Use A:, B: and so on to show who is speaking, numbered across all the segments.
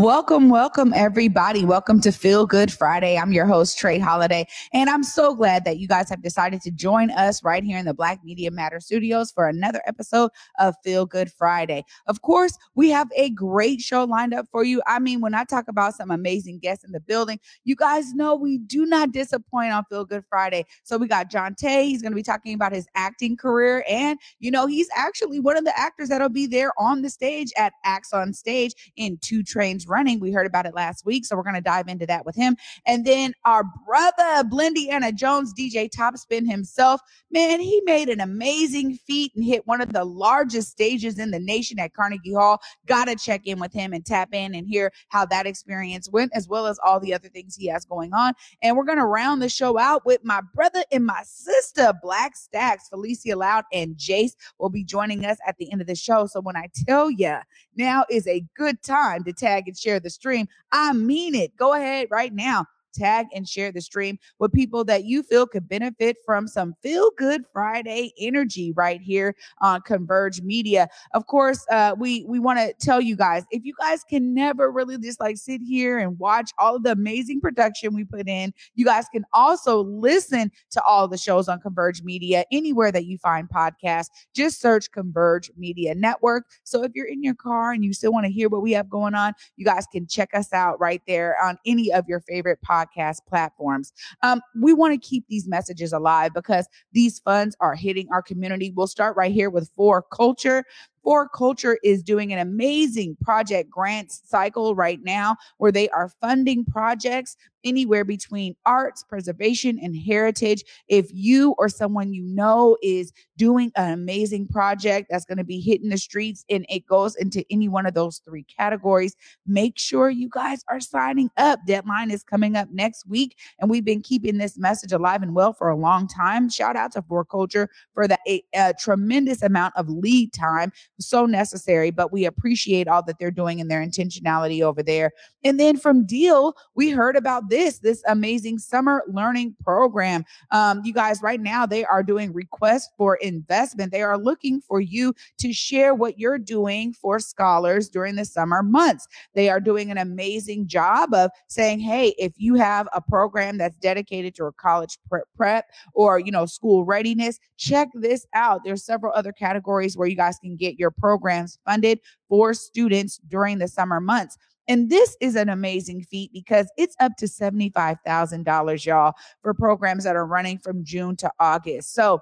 A: Welcome, welcome, everybody. Welcome to Feel Good Friday. I'm your host, Trey Holiday, and I'm so glad that you guys have decided to join us right here in the Black Media Matter studios for another episode of Feel Good Friday. Of course, we have a great show lined up for you. I mean, when I talk about some amazing guests in the building, you guys know we do not disappoint on Feel Good Friday. So we got Jonte. He's going to be talking about his acting career, and you know, he's actually one of the actors that'll be there on the stage at Acts on Stage in Two Trains running. We heard about it last week, so we're going to dive into that with him. And then our brother, Blendiana Jones, DJ Topspin himself, man, he made an amazing feat and hit one of the largest stages in the nation at Carnegie Hall. Got to check in with him and tap in and hear how that experience went, as well as all the other things he has going on. And we're going to round the show out with my brother and my sister, Black Stax, Felicia Loud, and Jace will be joining us at the end of the show. So when I tell you now is a good time to tag and share the stream. I mean it. Go ahead right now tag and share the stream with people that you feel could benefit from some feel good Friday energy right here on Converge Media. Of course, uh, we we want to tell you guys if you guys can never really just like sit here and watch all of the amazing production we put in, you guys can also listen to all the shows on Converge Media anywhere that you find podcasts. Just search Converge Media Network. So if you're in your car and you still want to hear what we have going on, you guys can check us out right there on any of your favorite podcasts podcast platforms. Um, we want to keep these messages alive because these funds are hitting our community. We'll start right here with 4Culture. 4Culture is doing an amazing project grants cycle right now where they are funding projects anywhere between arts, preservation, and heritage. If you or someone you know is doing an amazing project that's going to be hitting the streets and it goes into any one of those three categories, make sure you guys are signing up. Deadline is coming up next week, and we've been keeping this message alive and well for a long time. Shout out to 4Culture for the a, a tremendous amount of lead time, so necessary, but we appreciate all that they're doing and their intentionality over there. And then from DEEL, we heard about this, this amazing summer learning program. Um, you guys, right now, they are doing requests for investment. They are looking for you to share what you're doing for scholars during the summer months. They are doing an amazing job of saying, hey, if you have a program that's dedicated to a college prep, prep or, you know, school readiness, check this out. There's several other categories where you guys can get your programs funded for students during the summer months. And this is an amazing feat because it's up to $75,000, y'all, for programs that are running from June to August. So,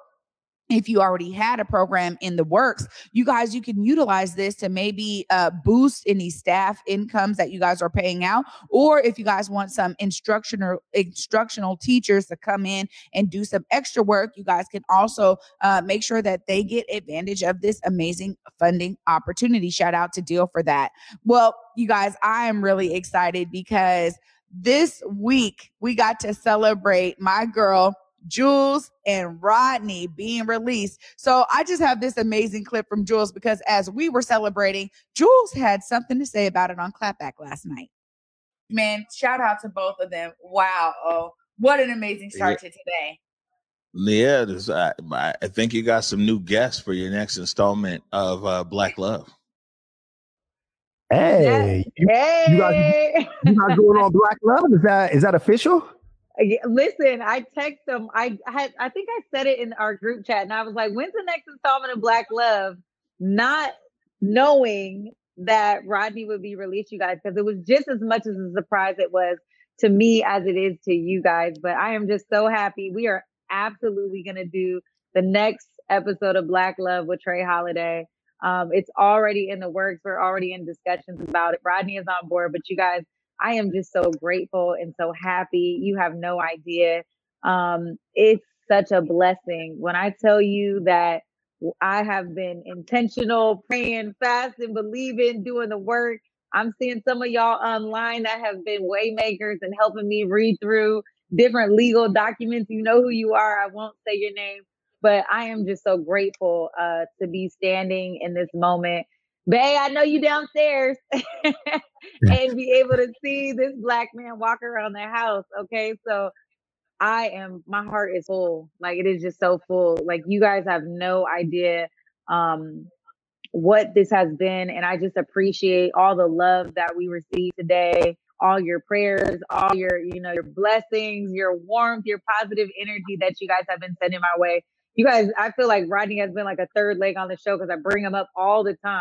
A: if you already had a program in the works, you guys, you can utilize this to maybe uh, boost any staff incomes that you guys are paying out, or if you guys want some instructional instructional teachers to come in and do some extra work, you guys can also uh, make sure that they get advantage of this amazing funding opportunity. Shout out to DEEL for that. Well, you guys, I am really excited because this week we got to celebrate my girl, Jules and Rodney being released. So I just have this amazing clip from Jules because as we were celebrating, Jules had something to say about it on Clapback last night. Man, shout out to both of them. Wow. Oh, what an amazing start yeah. to today.
B: Yeah, I, I, think you got some new guests for your next installment of uh, Black Love.
C: Hey, you, hey. You, guys, you guys going on Black Love? Is that is that official?
D: Listen, I text them. I had, I think I said it in our group chat, and I was like, "When's the next installment of Black Love?" Not knowing that Rodney would be released, you guys, because it was just as much as a surprise it was to me as it is to you guys. But I am just so happy. We are absolutely going to do the next episode of Black Love with Trey Holiday. Um, it's already in the works. We're already in discussions about it. Rodney is on board, but you guys, I am just so grateful and so happy. You have no idea. Um, it's such a blessing when I tell you that I have been intentional, praying, fasting, believing, doing the work. I'm seeing some of y'all online that have been waymakers and helping me read through different legal documents. You know who you are. I won't say your name, but I am just so grateful uh, to be standing in this moment. Bay, I know you downstairs and be able to see this black man walk around the house. Okay. So I am my heart is full. Like it is just so full. Like you guys have no idea um what this has been and I just appreciate all the love that we received today, all your prayers, all your, you know, your blessings, your warmth, your positive energy that you guys have been sending my way. You guys, I feel like Rodney has been like a third leg on the show because I bring him up all the time.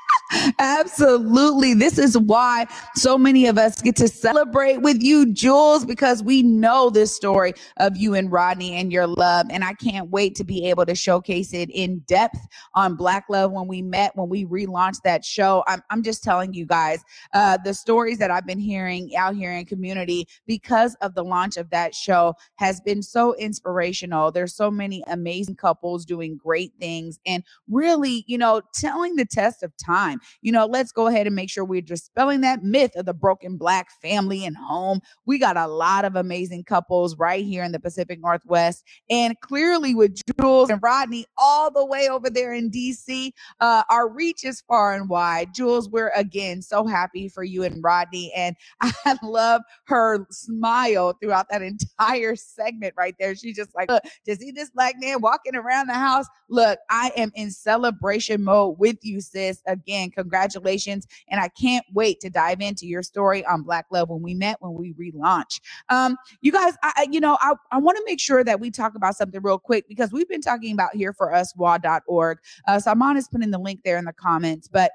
A: Absolutely. This is why so many of us get to celebrate with you, Jules, because we know this story of you and Rodney and your love. And I can't wait to be able to showcase it in depth on Black Love when we met, when we relaunched that show. I'm, I'm just telling you guys uh, the stories that I've been hearing out here in community because of the launch of that show has been so inspirational. There's so many amazing couples doing great things and really, you know, telling the test of time you know, let's go ahead and make sure we're dispelling that myth of the broken black family and home. We got a lot of amazing couples right here in the Pacific Northwest. And clearly with Jules and Rodney all the way over there in DC, uh, our reach is far and wide. Jules, we're again so happy for you and Rodney. And I love her smile throughout that entire segment right there. She's just like, look, to see this black man walking around the house. Look, I am in celebration mode with you, sis. Again, congratulations. And I can't wait to dive into your story on Black Love when we met, when we relaunch. Um, you guys, I, you know, I, I want to make sure that we talk about something real quick because we've been talking about here for us, wa.org. Uh, Salman is putting the link there in the comments, but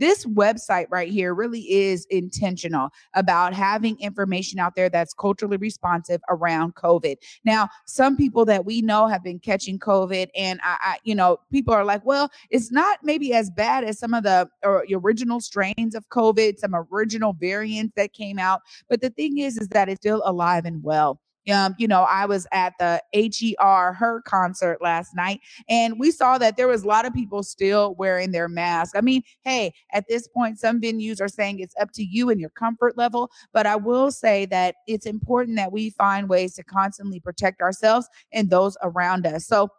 A: this website right here really is intentional about having information out there that's culturally responsive around COVID. Now, some people that we know have been catching COVID, and I, I you know, people are like, well, it's not maybe as bad as some of the original strains of COVID, some original variants that came out. But the thing is, is that it's still alive and well. Um, you know, I was at the HER her concert last night, and we saw that there was a lot of people still wearing their mask. I mean, hey, at this point, some venues are saying it's up to you and your comfort level, but I will say that it's important that we find ways to constantly protect ourselves and those around us. So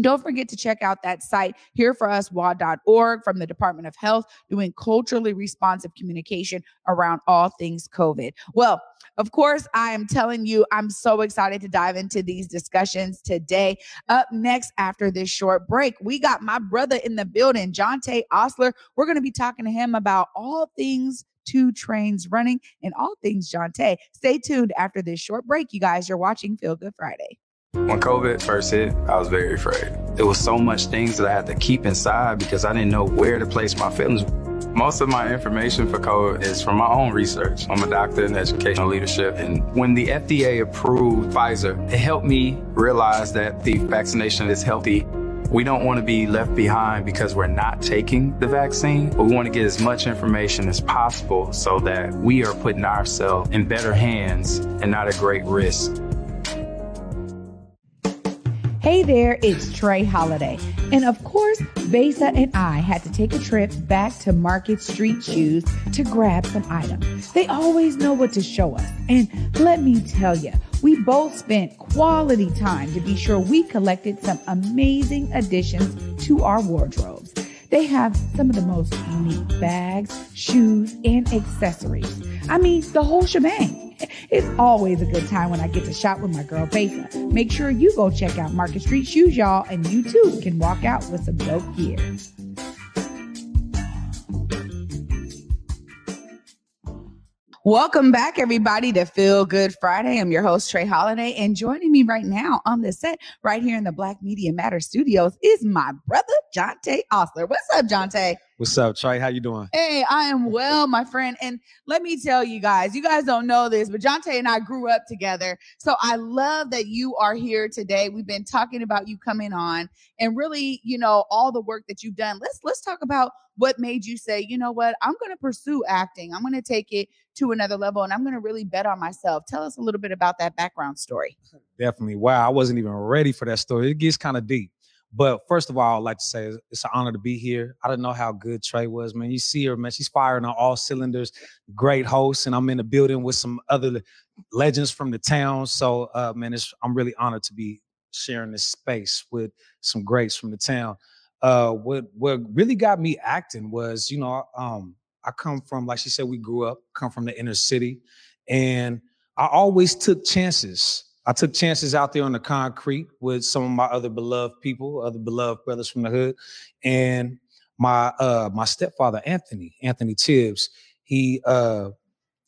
A: don't forget to check out that site here for us, wa.org from the Department of Health, doing culturally responsive communication around all things COVID. Well, of course, I am telling you, I'm so excited to dive into these discussions today. Up next, after this short break, we got my brother in the building, John Jonte Osler. We're going to be talking to him about all things two trains running and all things John Jonte. Stay tuned after this short break, you guys. You're watching Feel Good Friday.
E: When COVID first hit, I was very afraid. There was so much things that I had to keep inside because I didn't know where to place my feelings. Most of my information for COVID is from my own research. I'm a doctor in educational leadership. And when the FDA approved Pfizer, it helped me realize that the vaccination is healthy. We don't want to be left behind because we're not taking the vaccine, but we want to get as much information as possible so that we are putting ourselves in better hands and not at great risk.
A: Hey there, it's Trey Holiday. And of course, Besa and I had to take a trip back to Market Street Shoes to grab some items. They always know what to show us. And let me tell you, we both spent quality time to be sure we collected some amazing additions to our wardrobes. They have some of the most unique bags, shoes, and accessories. I mean, the whole shebang. It's always a good time when I get to shop with my girl Besa. Make sure you go check out Market Street Shoes, y'all, and you too can walk out with some dope gear. Welcome back, everybody, to Feel Good Friday. I'm your host, Trey Holiday, and joining me right now on the set, right here in the Black Media Matter studios, is my brother, Jonte Osler. What's up, Jonte?
F: What's up, Trey? How you doing?
A: Hey, I am well, my friend. And let me tell you guys, you guys don't know this, but Jonte and I grew up together. So I love that you are here today. We've been talking about you coming on and really, you know, all the work that you've done. Let's let's talk about what made you say, you know what, I'm going to pursue acting. I'm going to take it to another level and I'm going to really bet on myself. Tell us a little bit about that background story.
F: Definitely. Wow. I wasn't even ready for that story. It gets kind of deep. But first of all, I'd like to say it's an honor to be here. I don't know how good Trey was, man. You see her, man. She's firing on all cylinders. Great host, and I'm in the building with some other legends from the town. So, uh, man, I'm really honored to be sharing this space with some greats from the town uh, what what really got me acting was, you know, um, I come from, like she said, we grew up, come from the inner city, and I always took chances. I took chances out there on the concrete with some of my other beloved people, other beloved brothers from the hood, and my uh my stepfather Anthony, Anthony Tibbs, he uh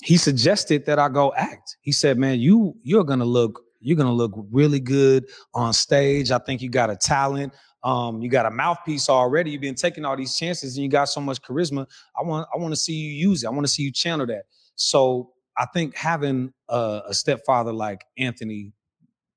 F: he suggested that I go act. He said, "Man, you you're gonna look you're gonna look really good on stage. I think you got a talent. Um, you got a mouthpiece already. You've been taking all these chances, and you got so much charisma. I want I want to see you use it. I want to see you channel that. So I think having a, a stepfather like Anthony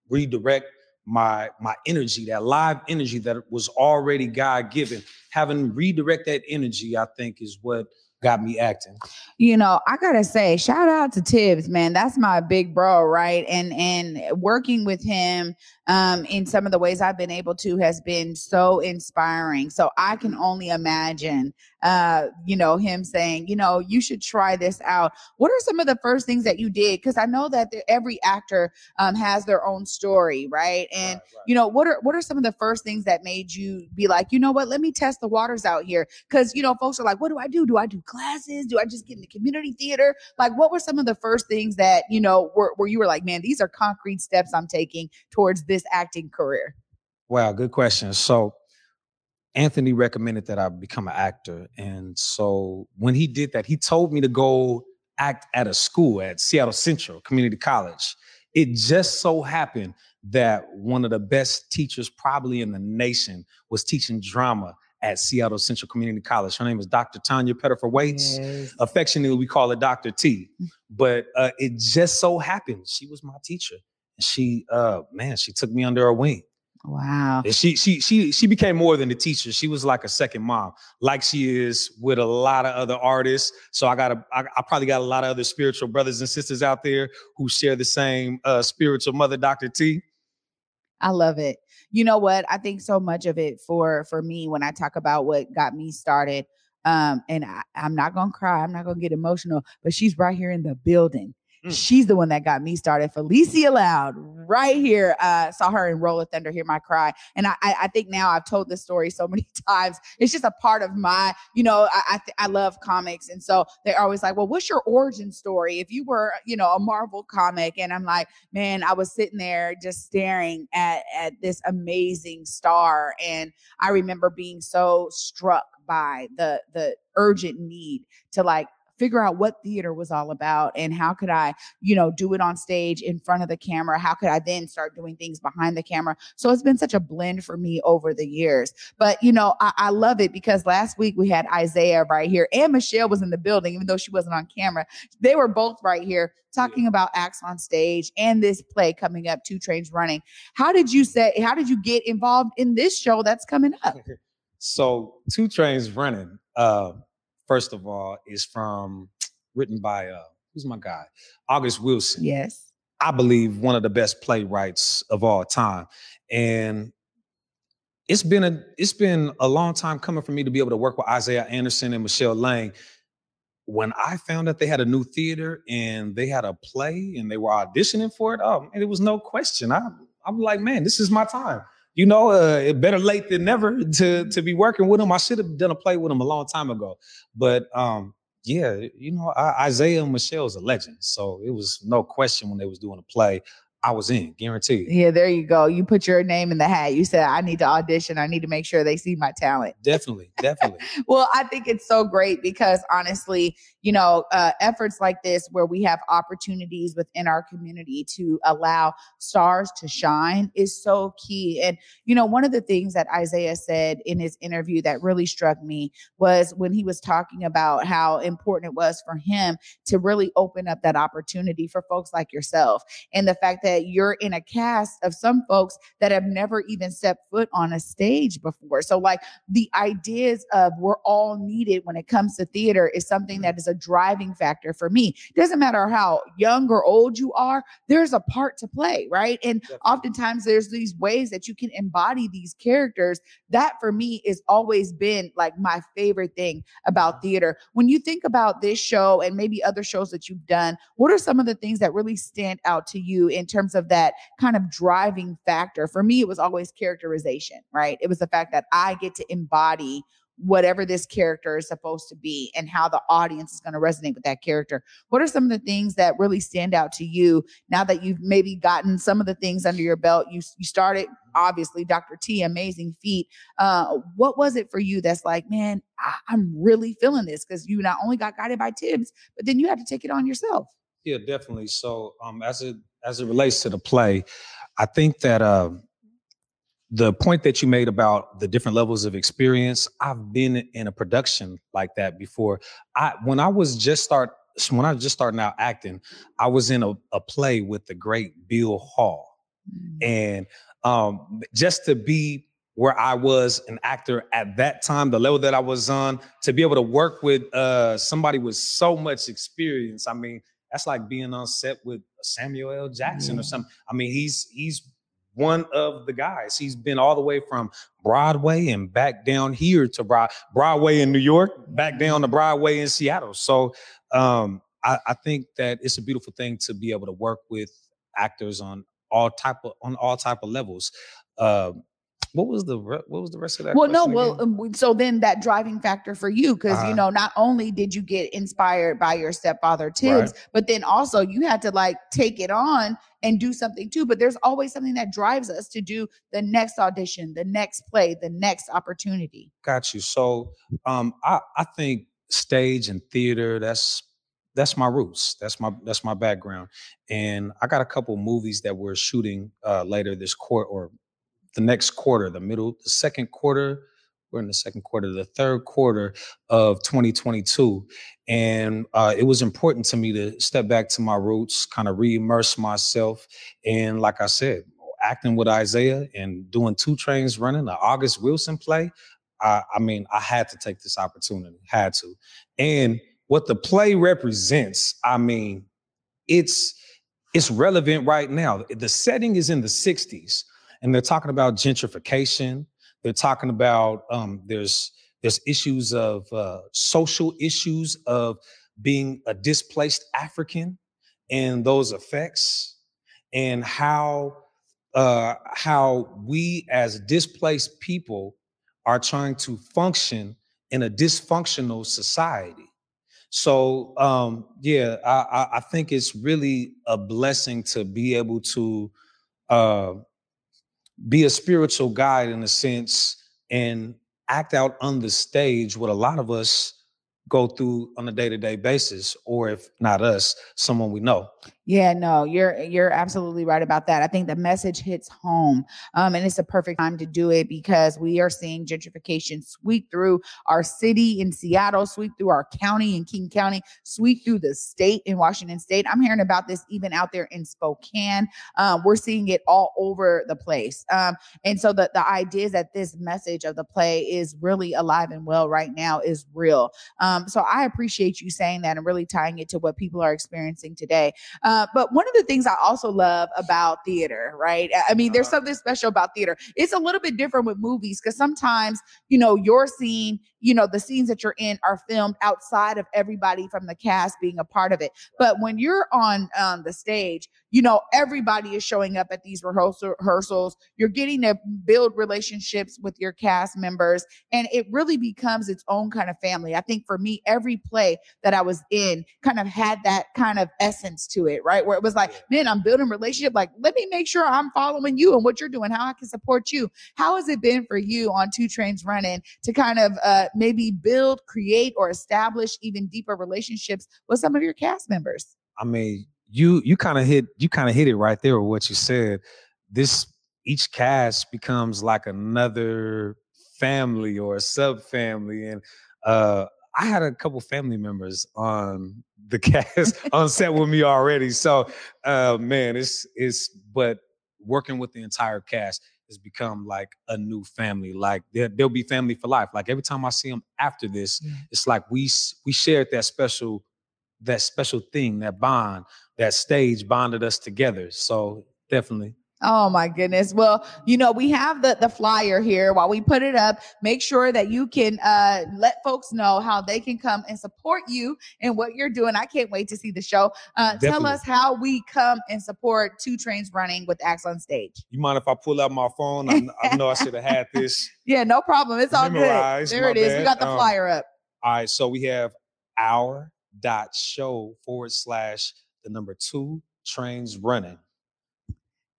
F: redirect my my energy, that live energy that was already God given, having redirect that energy, I think is what got me acting.
A: You know, I gotta say, shout out to Tibbs, man. That's my big bro, right? And and working with him um, in some of the ways I've been able to has been so inspiring. So I can only imagine, uh, you know, him saying, you know, you should try this out. What are some of the first things that you did? Because I know that every actor um, has their own story, right? And right, right. you know, what are what are some of the first things that made you be like, you know what? Let me test the waters out here. Because you know, folks are like, what do I do? Do I do classes? Do I just get in the community theater? Like, what were some of the first things that you know were where you were like, man, these are concrete steps I'm taking towards this acting career?
F: Wow, good question. So Anthony recommended that I become an actor. And so when he did that, he told me to go act at a school at Seattle Central Community College. It just so happened that one of the best teachers probably in the nation was teaching drama at Seattle Central Community College. Her name is Dr. Tawnya Pettiford-Wates. Yes. Affectionately, we call her Dr. T. Mm. But uh, it just so happened she was my teacher. She, uh, man, she took me under her wing.
A: Wow.
F: And she she she she became more than a teacher. She was like a second mom, like she is with a lot of other artists. So I got a I, I probably got a lot of other spiritual brothers and sisters out there who share the same uh, spiritual mother, Dr. T.
A: I love it. You know what? I think so much of it for for me when I talk about what got me started. Um, and I, I'm not gonna cry. I'm not gonna get emotional, but she's right here in the building. Mm. She's the one that got me started. Felicia Loud, right here. Uh, saw her in Roll of Thunder, Hear My Cry. And I, I think now I've told this story so many times. It's just a part of my, you know, I, I, th- I love comics. And so they're always like, well, what's your origin story? If you were, you know, a Marvel comic. And I'm like, man, I was sitting there just staring at, at this amazing star. And I remember being so struck by the the urgent need to like figure out what theater was all about and how could I, you know, do it on stage in front of the camera? How could I then start doing things behind the camera? So it's been such a blend for me over the years. But, you know, I, I love it because last week we had Isaiah right here and Michelle was in the building, even though she wasn't on camera. They were both right here talking about acts on stage and this play coming up, Two Trains Running. How did you say, how did you get involved in this show that's coming up?
F: So, Two Trains Running. Uh, first of all, is from written by uh, who's my guy, August Wilson.
A: Yes,
F: I believe one of the best playwrights of all time, and it's been a it's been a long time coming for me to be able to work with Isaiah Anderson and Michelle Lang. When I found that they had a new theater and they had a play and they were auditioning for it, oh man, it was no question. I I'm like, man, this is my time you know, uh, better late than never to to be working with him. I should have done a play with him a long time ago, but um, yeah, you know, I, Isaiah and Michelle is a legend, so it was no question when they was doing a play. I was in, guaranteed.
A: Yeah, there you go. You put your name in the hat. You said, I need to audition. I need to make sure they see my talent.
F: Definitely, definitely.
A: well, I think it's so great because honestly, you know, uh, efforts like this where we have opportunities within our community to allow stars to shine is so key. And, you know, one of the things that Isaiah said in his interview that really struck me was when he was talking about how important it was for him to really open up that opportunity for folks like yourself and the fact that that you're in a cast of some folks that have never even stepped foot on a stage before. So, like the ideas of we're all needed when it comes to theater is something that is a driving factor for me. It doesn't matter how young or old you are, there's a part to play, right? And oftentimes there's these ways that you can embody these characters. That for me is always been like my favorite thing about mm-hmm. theater. When you think about this show and maybe other shows that you've done, what are some of the things that really stand out to you in terms terms of that kind of driving factor. For me, it was always characterization, right? It was the fact that I get to embody whatever this character is supposed to be and how the audience is going to resonate with that character. What are some of the things that really stand out to you now that you've maybe gotten some of the things under your belt? You you started obviously Dr. T, amazing feat. Uh, what was it for you that's like, man, I, I'm really feeling this because you not only got guided by Tibbs, but then you had to take it on yourself.
F: Yeah, definitely. So um, as it as it relates to the play, I think that uh, the point that you made about the different levels of experience, I've been in a production like that before. I when I was just start when I was just starting out acting, I was in a, a play with the great Bill Hall. Mm-hmm. And um, just to be where I was an actor at that time, the level that I was on, to be able to work with uh, somebody with so much experience. I mean, that's like being on set with Samuel L. Jackson mm-hmm. or something. I mean, he's he's one of the guys. He's been all the way from Broadway and back down here to Broad- Broadway in New York, back down to Broadway in Seattle. So um, I, I, think that it's a beautiful thing to be able to work with actors on all type of on all type of levels. Uh, what was the what was the rest of that?
A: Well, no, well, um, so then that driving factor for you, because uh-huh. you know, not only did you get inspired by your stepfather Tibbs, right. but then also you had to like take it on and do something too. But there's always something that drives us to do the next audition, the next play, the next opportunity.
F: Got you. So, um, I I think stage and theater that's that's my roots. That's my that's my background. And I got a couple movies that we're shooting uh, later this quarter or the next quarter, the middle, the second quarter. We're in the second quarter, the third quarter of 2022. And uh, it was important to me to step back to my roots, kind of re-immerse myself. And like I said, acting with Isaiah and doing two trains running, the August Wilson play. I, I mean, I had to take this opportunity, had to. And what the play represents, I mean, it's it's relevant right now. The setting is in the 60s, and they're talking about gentrification. They're talking about um, there's there's issues of uh, social issues of being a displaced African and those effects, and how uh, how we as displaced people are trying to function in a dysfunctional society. So um, yeah, I, I, think it's really a blessing to be able to uh, be a spiritual guide in a sense and act out on the stage what a lot of us go through on a day-to-day basis or if not us someone we know
A: yeah, no, you're you're absolutely right about that. I think the message hits home, um, and it's a perfect time to do it because we are seeing gentrification sweep through our city in Seattle, sweep through our county in King County, sweep through the state in Washington State. I'm hearing about this even out there in Spokane. Um, we're seeing it all over the place, um, and so the the idea is that this message of the play is really alive and well right now is real. Um, so I appreciate you saying that and really tying it to what people are experiencing today. Um, uh, but one of the things I also love about theater, right? I mean, there's uh-huh. something special about theater. It's a little bit different with movies because sometimes, you know, your scene, you know, the scenes that you're in are filmed outside of everybody from the cast being a part of it. But when you're on um, the stage, you know, everybody is showing up at these rehearsal, rehearsals. You're getting to build relationships with your cast members, and it really becomes its own kind of family. I think for me, every play that I was in kind of had that kind of essence to it, right? Where it was like, man, I'm building relationship. Like, let me make sure I'm following you and what you're doing, how I can support you. How has it been for you on Two Trains Running to kind of uh, maybe build, create, or establish even deeper relationships with some of your cast members?
F: I mean, you you kind of hit you kind of hit it right there with what you said. This each cast becomes like another family or a sub family, and uh, I had a couple family members on the cast on set with me already. So, uh, man, it's it's but working with the entire cast has become like a new family. Like they'll be family for life. Like every time I see them after this, yeah. it's like we we shared that special that special thing, that bond, that stage bonded us together. So definitely.
A: Oh my goodness. Well, you know, we have the the flyer here while we put it up. Make sure that you can uh let folks know how they can come and support you and what you're doing. I can't wait to see the show. Uh tell us how we come and support Two Trains Running with Acts on Stage.
F: You mind if I pull out my phone? I, I know I should have had this.
A: Yeah, no problem. It's all good. There
F: my
A: it is. We got the
F: Um,
A: flyer up.
F: All right, so we have our dot show forward slash the number two trains running.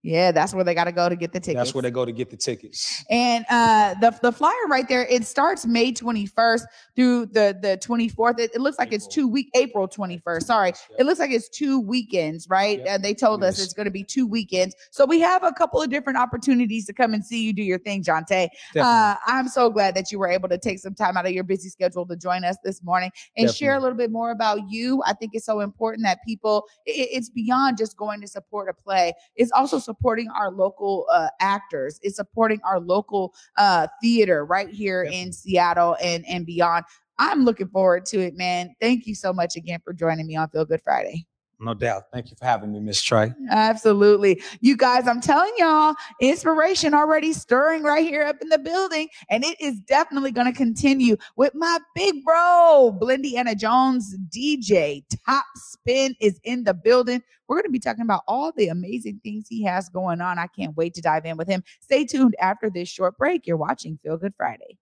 A: Yeah, that's where they got to go to get the tickets.
F: That's where they go to get the tickets.
A: And uh, the the flyer right there, it starts May 21st through the the 24th. It, it looks like it's two week April 21st. Sorry, it looks like it's two weekends, right?
F: Yep.
A: And they told us it's going to be two weekends. So we have a couple of different opportunities to come and see you do your thing, Jonte. Uh, I'm so glad that you were able to take some time out of your busy schedule to join us this morning and share a little bit more about you. I think it's so important that people, i- i- it's beyond just going to support a play, it's also supporting our local uh, actors, it's supporting our local uh, theater right here in Seattle and, and beyond. I'm looking forward to it, man. Thank you so much again for joining me on Feel Good Friday.
F: No doubt. Thank you for having me, Miss Trey.
A: Absolutely. You guys, I'm telling y'all, inspiration already stirring right here up in the building. And it is definitely going to continue with my big bro, Blendiana Jones, DJ. Top Spin is in the building. We're going to be talking about all the amazing things he has going on. I can't wait to dive in with him. Stay tuned after this short break. You're watching Feel Good Friday.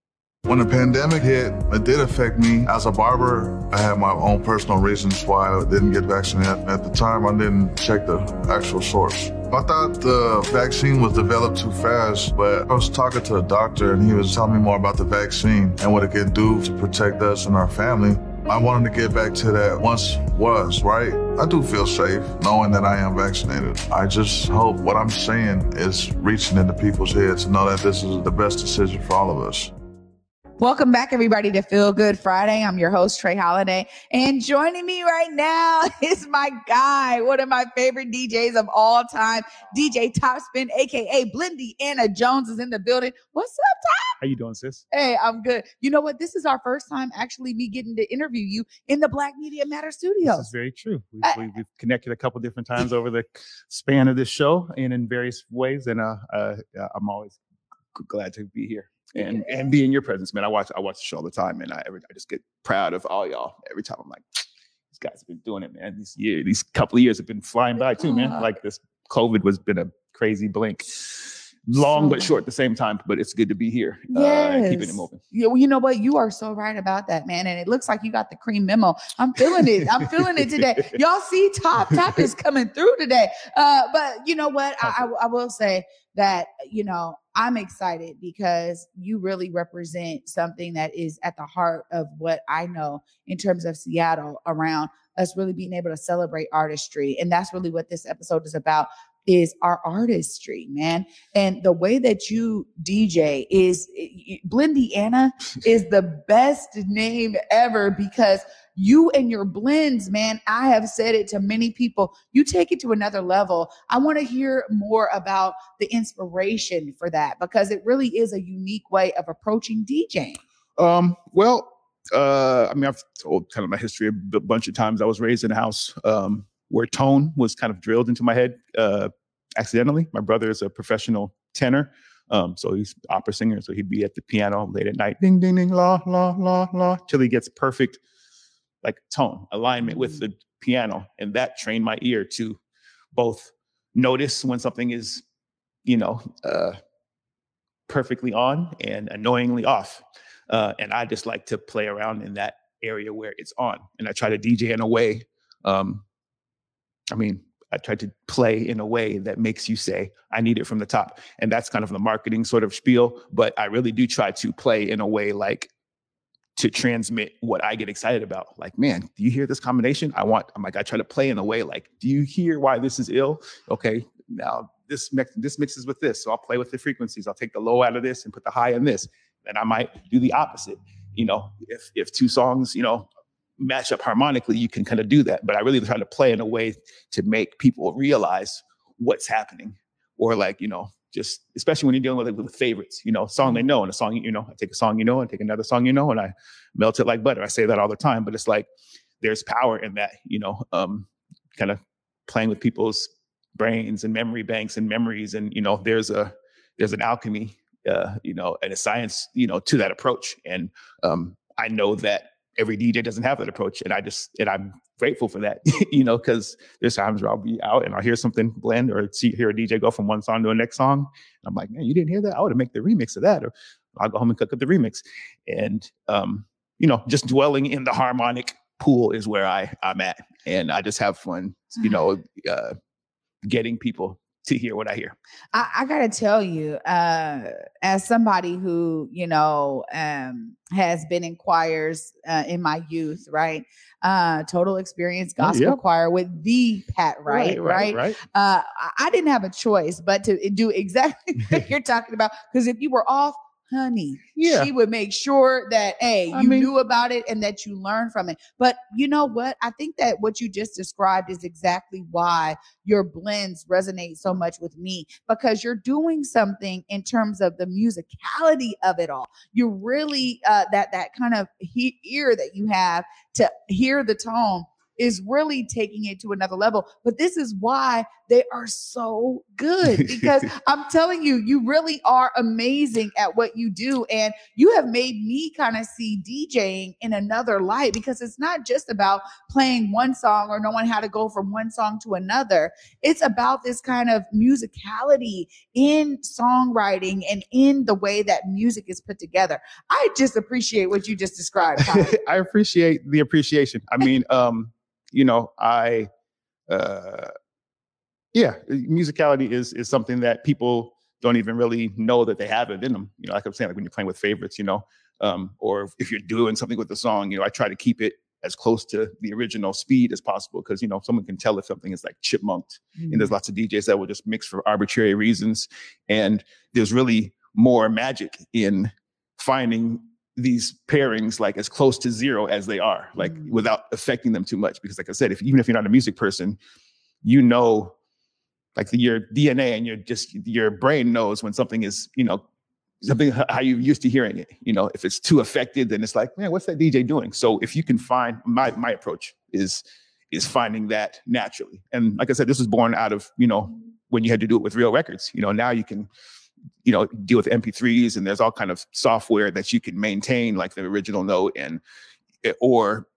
G: When the pandemic hit, it did affect me. As a barber, I had my own personal reasons why I didn't get vaccinated. At the time, I didn't check the actual source. I thought the vaccine was developed too fast, but I was talking to a doctor and he was telling me more about the vaccine and what it can do to protect us and our family. I wanted to get back to that once was, right? I do feel safe knowing that I am vaccinated. I just hope what I'm saying is reaching into people's heads to know that this is the best decision for all of us.
A: Welcome back, everybody, to Feel Good Friday. I'm your host, Trey Holiday. And joining me right now is my guy, one of my favorite DJs of all time, DJ Topspin, aka Blendiana Jones, is in the building. What's up, Top?
H: How you doing, sis?
A: Hey, I'm good. You know what? This is our first time actually me getting to interview you in the Black Media Matter
H: This
A: studios.
H: is very true. We've, we, we've connected a couple different times over the span of this show and in various ways, and uh, uh, uh, I'm always glad to be here and and be in your presence, man. I watch I watch the show all the time, and I every, I just get proud of all y'all every time. I'm like, these guys have been doing it, man. These year, these couple of years have been flying by too, man. Like this COVID was been a crazy blink. Long but short at the same time, but it's good to be here. uh, and keeping it moving.
A: Yeah, well, you know what? You are so right about that, man. And it looks like you got the cream memo. I'm feeling it. I'm feeling it today. Y'all see, top top is coming through today. Uh, but you know what? I, I, I will say that you know I'm excited because you really represent something that is at the heart of what I know in terms of Seattle around us really being able to celebrate artistry, and that's really what this episode is about. Is our artistry, man. And the way that you DJ is Blendiana is the best name ever because you and your blends, man. I have said it to many people. You take it to another level. I want to hear more about the inspiration for that because it really is a unique way of approaching DJing.
H: Um, well, uh, I mean, I've told kind of my history a bunch of times. I was raised in a house um, where tone was kind of drilled into my head uh, accidentally. My brother is a professional tenor, um, so he's opera singer. So he'd be at the piano late at night, ding, ding, ding, la, la, la, la, till he gets perfect like tone alignment with the piano, and that trained my ear to both notice when something is, you know, uh, perfectly on and annoyingly off. Uh, and I just like to play around in that area where it's on. And I try to DJ in a way. Um, I mean, I try to play in a way that makes you say, I need it from the top. And that's kind of the marketing sort of spiel. But I really do try to play in a way like to transmit what I get excited about. Like, man, do you hear this combination? I want, I'm like, I try to play in a way like, do you hear why this is ill? Okay, now this mix, this mixes with this. So I'll play with the frequencies. I'll take the low out of this and put the high in this. Then I might do the opposite. You know, if if two songs, you know, match up harmonically, you can kind of do that. But I really try to play in a way to make people realize what's happening. Or like, you know, just especially when you're dealing with with favorites, you know, song they know and a song you know, I take a song you know and take another song you know, and I melt it like butter. I say that all the time, but it's like there's power in that, you know, um, kind of playing with people's brains and memory banks and memories and you know there's a there's an alchemy uh, you know and a science you know to that approach and um, i know that every dj doesn't have that approach and i just and i'm grateful for that you know because there's times where i'll be out and i'll hear something blend or see hear a dj go from one song to the next song and i'm like man you didn't hear that? I would have make the remix of that or i'll go home and cook up the remix and um, you know just dwelling in the harmonic pool is where i i'm at and i just have fun you know uh, getting people to hear what I hear.
A: I, I gotta tell you, uh, as somebody who you know um, has been in choirs uh, in my youth, right? Uh, total experience gospel
H: yep.
A: choir with the Pat Wright, right?
H: right, right.
A: Uh, I- I didn't have a choice but to do exactly what you're talking about. Because if you were off, honey,
H: Yeah.
A: she would make sure that hey, you
H: I mean-
A: knew about it and that you learned from it. But you know what? I think that what you just described is exactly why your blends resonate so much with me because you're doing something in terms of the musicality of it all. You really uh, that that kind of he- ear that you have to hear the tone is really taking it to another level. But this is why they are so good because I'm telling you, you really are amazing at what you do. And you have made me kind of see DJing in another light because it's not just about playing one song or knowing how to go from one song to another. It's about this kind of musicality in songwriting and in the way that music is put together. I just appreciate what you just described.
H: I appreciate the appreciation. I mean, um, you know, I, uh, yeah, musicality is is something that people don't even really know that they have it in them. You know, like I'm saying, like when you're playing with favorites, you know, um, or if you're doing something with the song, you know, I try to keep it as close to the original speed as possible because you know someone can tell if something is like chipmunked and there's lots of DJs that will just mix for arbitrary reasons. And there's really more magic in finding these pairings like as close to zero as they are, like
A: Mm.
H: without affecting them too much. Because like I said, if even if you're not a music person, you know, like the, your DNA and your just your brain knows when something is, you know, something how you used to hearing it. You know, if it's too affected, then it's like, man, what's that DJ doing? So if you can find my my approach is is finding that naturally. And like I said, this was born out of, you know, when you had to do it with real records. You know, now you can, you know, deal with MP3s and there's all kind of software that you can maintain like the original note and eh, or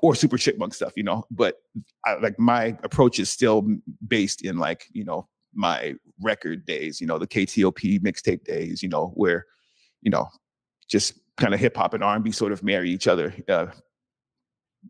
H: or super chipmunk stuff, you know. But I, like my approach is still based in like, you know, my record days, you know, the KTOP mixtape days, you know, where, you know, just kind of hip hop and R&B sort of marry each other uh,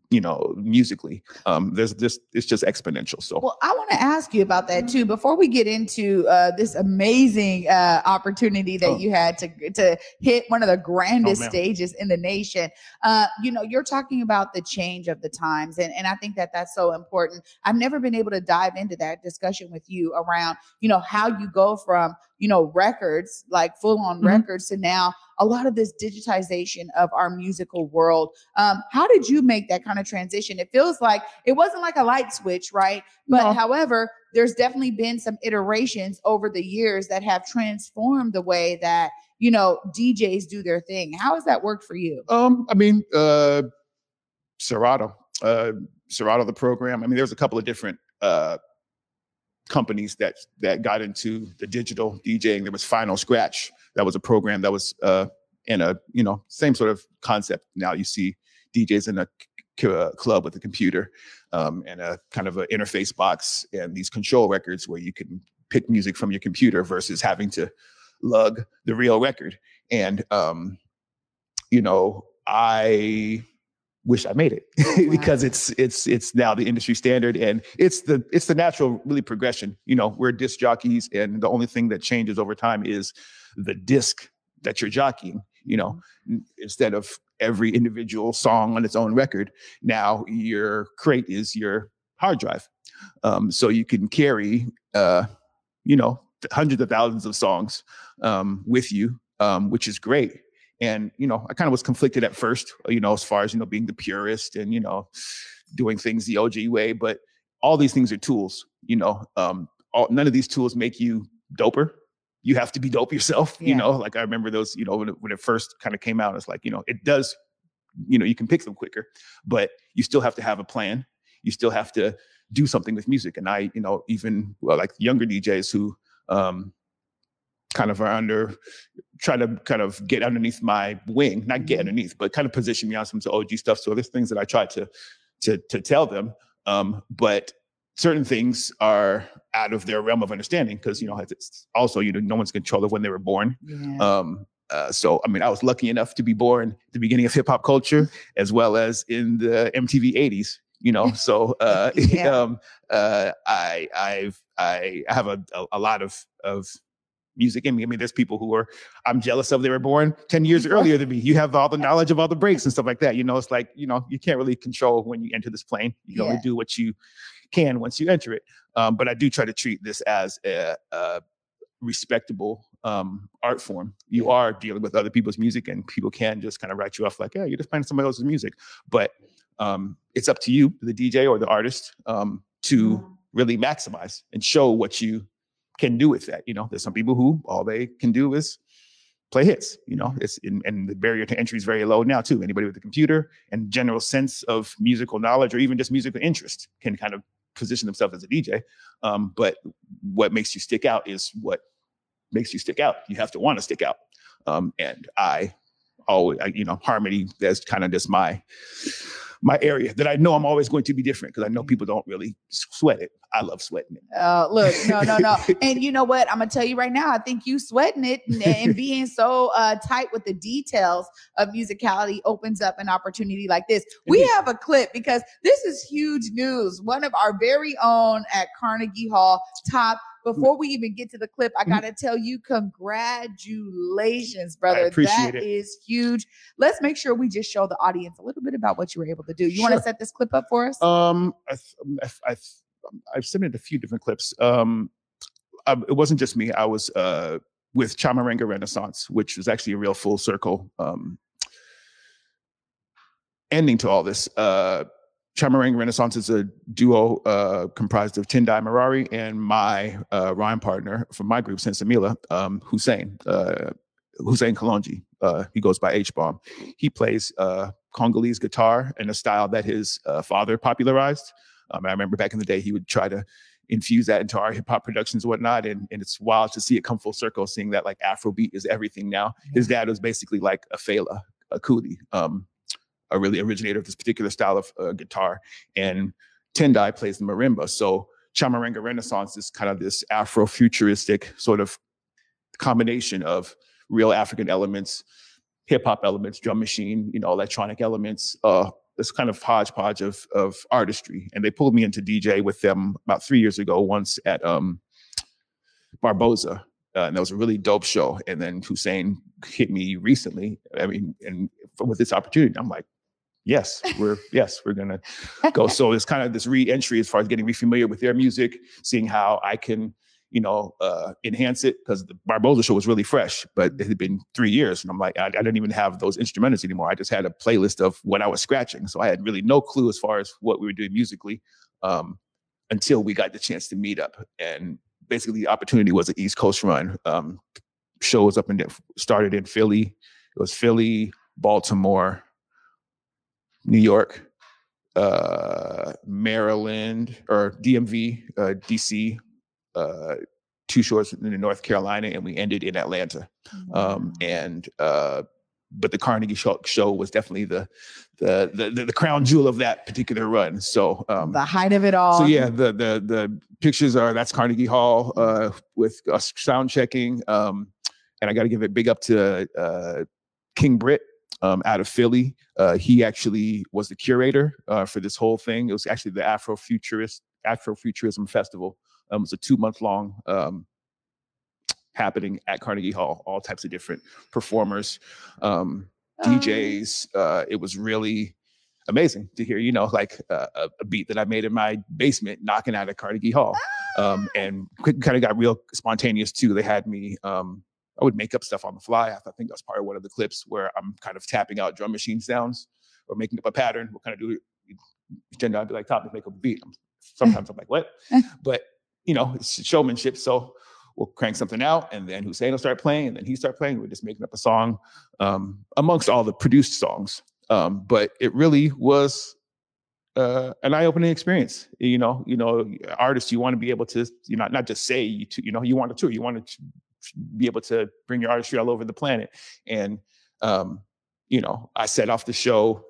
H: you know, musically. Um, there's just it's just exponential. So
A: Well, I want to ask you about that too before we get into uh, this amazing uh, opportunity that
H: Oh.
A: you had to to hit one of the grandest
H: ma'am.
A: stages in the nation. Uh, you know, you're talking about the change of the times, and and I think that that's so important. I've never been able to dive into that discussion with you around you know how you go from you know records like full on
H: Mhm.
A: records to now a lot of this digitization of our musical world. Um, how did you make that kind of transition? It feels like it wasn't like a light switch, right? But
H: No.
A: however, there's definitely been some iterations over the years that have transformed the way that you know DJs do their thing. How has that worked for you?
H: Um, I mean, uh, Serato, uh, Serato, the program. I mean, there's a couple of different uh, companies that that got into the digital DJing. There was Final Scratch. That was a program that was uh, in a you know same sort of concept. Now you see DJs in a c- uh, club with a computer um, and a kind of an interface box and these control records where you can pick music from your computer versus having to lug the real record. And um, you know, I wish I made it because it's it's it's now the industry standard and it's the it's the natural really progression. You know, we're disc jockeys and the only thing that changes over time is the disc that you're jockeying, you know, n- instead of every individual song on its own record. Now your crate is your hard drive. Um, so you can carry uh, you know, hundreds of thousands of songs um, with you, um, which is great and you know i kind of was conflicted at first you know as far as you know being the purist and you know doing things the og way but all these things are tools you know um all, none of these tools make you doper you have to be dope yourself you know like i remember those you know when it, when it first kind of came out it's like you know it does you know you can pick them quicker but you still have to have a plan you still have to do something with music. And I, you know, even well, like younger DJs who um, kind of are under, try to kind of get underneath my wing, not get
A: Mhm.
H: underneath, but kind of position me on some of the OG stuff. So there's things that I try to to to tell them, um, but certain things are out of their realm of understanding because you know it's also you know no one's control of when they were born.
A: Yeah.
H: Um, uh, so I mean, I was lucky enough to be born at the beginning of hip hop culture as well as in the MTV '80s. You know, so uh,
A: Yeah.
H: um, uh, I I've I have a, a a lot of of music in me. I mean, there's people who are I'm jealous of. They were born ten years earlier than me. You have all the knowledge of all the breaks and stuff like that. You know, it's like you know you can't really control when you enter this plane. You can only do what you can once you enter it. Um, but I do try to treat this as a, a respectable um, art form. You are dealing with other people's music, and people can just kind of write you off like, "Yeah, you're just playing somebody else's music." But um, it's up to you, the DJ or the artist, um, to really maximize and show what you can do with that. You know, there's some people who all they can do is play hits. You know, it's in, and the barrier to entry is very low now too. Anybody with a computer and general sense of musical knowledge or even just musical interest can kind of position themselves as a DJ. Um, but what makes you stick out is what makes you stick out. You have to want to stick out. Um, and I always, I, you know, harmony. That's kind of just my my area that I know I'm always going to be different because I know people don't really sweat it. I love sweating it.
A: Uh, look, no, no, no. And you know what? I'm gonna tell you right now. I think you sweating it and, and being so uh, tight with the details of musicality opens up an opportunity like this. We have a clip because this is huge news. One of our very own at Carnegie Hall top. Before we even get to the clip, I gotta tell you, congratulations, brother.
H: appreciate
A: That
H: it.
A: is huge. Let's make sure we just show the audience a little bit about what you were able to do. You want to set this clip up for us?
H: Um, I've, I've, I've, I've submitted a few different clips. Um, um, it wasn't just me. I was uh, with Chimurenga Renaissance, which was actually a real full circle um, ending to all this. Uh, Chimurenga Renaissance is a duo uh, comprised of Tendai Maraire and my uh, rhyme partner from my group, Sensimila, um, Hussein, uh, Hussein Kalonji. Uh, he goes by H Bomb. He plays uh, Congolese guitar in a style that his uh, father popularized. Um, I remember back in the day, he would try to infuse that into our hip hop productions and whatnot. And, and it's wild to see it come full circle, seeing that like Afrobeat is everything now. His dad was basically like a Fela, a Cooley, um, a really originator of this particular style of uh, guitar. And Tendai plays the marimba. So Chimurenga Renaissance is kind of this Afro-futuristic sort of combination of real African elements, hip hop elements, drum machine, you know, electronic elements, uh, this kind of hodgepodge of of artistry. And they pulled me into DJ with them about three years ago, once at um, Barboza. Uh, and that was a really dope show. And then Hussein hit me recently. I mean, and with this opportunity, I'm like, yes, we're yes, we're gonna go. So it's kind of this re-entry as far as getting re-familiar with their music, seeing how I can, you know, uh, enhance it because the Barboza show was really fresh, but it had been three years, and I'm like, I, I didn't even have those instrumentals anymore. I just had a playlist of what I was scratching, so I had really no clue as far as what we were doing musically um, until we got the chance to meet up. And basically, the opportunity was an East Coast run. Um, shows up and started in Philly. It was Philly, Baltimore, New York, uh, Maryland, or DMV, uh, DC, uh, two shores in North Carolina, and we ended in Atlanta. Um, and uh, but the Carnegie show, show was definitely the, the the the the crown jewel of that particular run. So um,
A: the height of it all.
H: so yeah, the the the pictures are that's Carnegie Hall uh, with us sound checking, um, and I got to give it big up to uh, King Britt um, out of Philly. Uh, he actually was the curator uh, for this whole thing. It was actually the Afrofuturist Afrofuturism Festival. Um, it was a two month long um, happening at Carnegie Hall. All types of different performers, um,
A: Oh.
H: DJs. Uh, it was really amazing to hear, you know, like uh, a, a beat that I made in my basement knocking out at Carnegie Hall. Um, and kind of got real spontaneous too. They had me, um, I would make up stuff on the fly. I think that's part of one of the clips where I'm kind of tapping out drum machine sounds or making up a pattern. We'll kind of do it. Then I'd be like, top, make up a beat. Sometimes I'm like, what? But, you know, it's showmanship. So we'll crank something out and then Hussein will start playing and then he start playing. We're just making up a song um, amongst all the produced songs. Um, but it really was uh, an eye-opening experience. You know, you know, artists, you want to be able to, you know, not just say you, to, you know, you want to tour, you want to be able to bring your artistry all over the planet. And, um, you know, I set off the show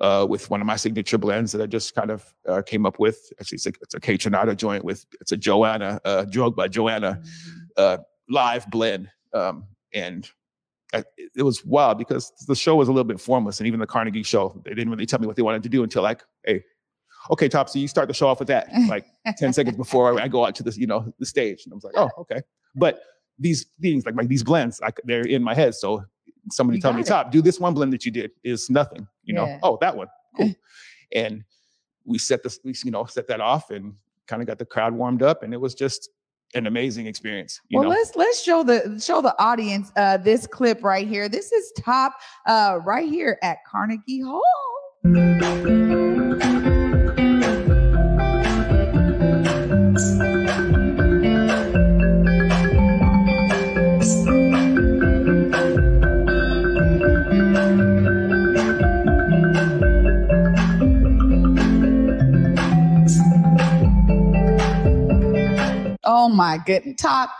H: uh, with one of my signature blends that I just kind of uh, came up with. Actually, it's a, it's a joint with it's a Joanna, uh, drug by Joanna
A: Mm-hmm.
H: uh, live blend. Um, and I, it was wild because the show was a little bit formless, and even the Carnegie show, they didn't really tell me what they wanted to do until like, hey, okay, Topsy, you start the show off with that, like ten seconds before I go out to this, you know, the stage. And I was like, oh, okay. But these things, like like these blends, like they're in my head. So somebody
A: You
H: tell me,
A: it.
H: Top, do this one blend that you did is nothing. You know, oh, that one, cool. and we set this, we, you know, set that off and kind of got the crowd warmed up, and it was just an amazing experience. You
A: well,
H: know,
A: let's let's show the show the audience uh, this clip right here. This is top uh, right here at Carnegie Hall. My goodness, top.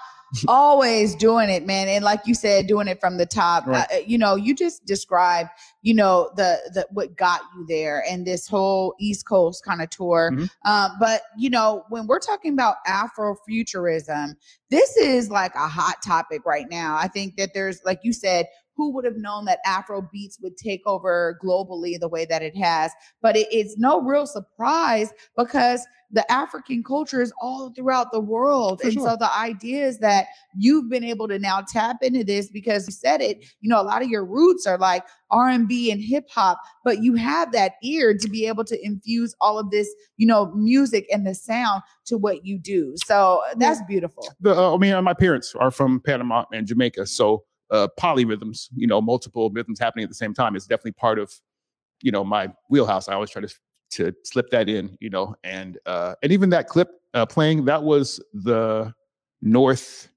A: always doing it, man, and like you said, doing it from the top.
H: Right.
A: Uh, you know, you just described, you know, the the what got you there, and this whole East Coast kind of tour.
H: Mhm.
A: Um, but you know, when we're talking about Afrofuturism, this is like a hot topic right now. I think that there's, like you said, who would have known that Afro beats would take over globally the way that it has? But it, it's no real surprise because the African culture is all throughout the world.
H: For
A: and
H: sure.
A: so the idea is that you've been able to now tap into this because you said it, you know, a lot of your roots are like R&B and hip hop, but you have that ear to be able to infuse all of this, you know, music and the sound to what you do. So that's beautiful.
H: the uh, I mean, uh, my parents are from Panama and Jamaica, so uh, polyrhythms, you know, multiple rhythms happening at the same time is definitely part of, you know, my wheelhouse. I always try to to slip that in, you know, and uh, and even that clip uh, playing that was the North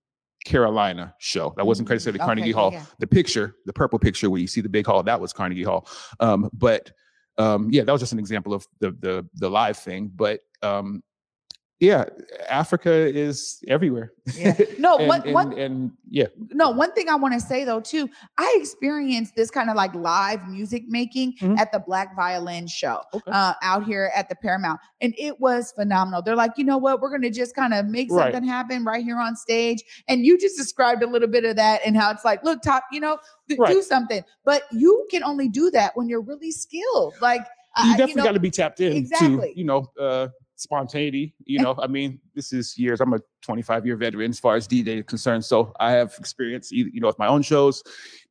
H: Carolina show. That wasn't necessarily
A: Mm, Okay,
H: Carnegie Hall.
A: yeah.
H: The picture, the purple picture where you see the big hall, that was Carnegie Hall. Um, but um, yeah, that was just an example of the the the live thing. But um, yeah, Africa is everywhere.
A: Yeah. No,
H: and,
A: one-
H: and,
A: one-
H: and yeah,
A: No, one thing I want to say though too, I experienced this kind of like live music making
H: Mhm.
A: at the Black Violin Show
H: Okay.
A: uh, out here at the Paramount, and it was phenomenal. They're like, you know what, we're gonna just kind of make
H: Right.
A: something happen right here on stage, and you just described a little bit of that and how it's like, look, top, you know, th-
H: Right.
A: do something, but you can only do that when you're really skilled. Like,
H: you definitely
A: know,
H: got to be tapped in
A: exactly.
H: to you know uh, spontaneity. You know, I mean, this is years. I'm a 25 year veteran as far as DJ is concerned, so I have experience, you know, with my own shows,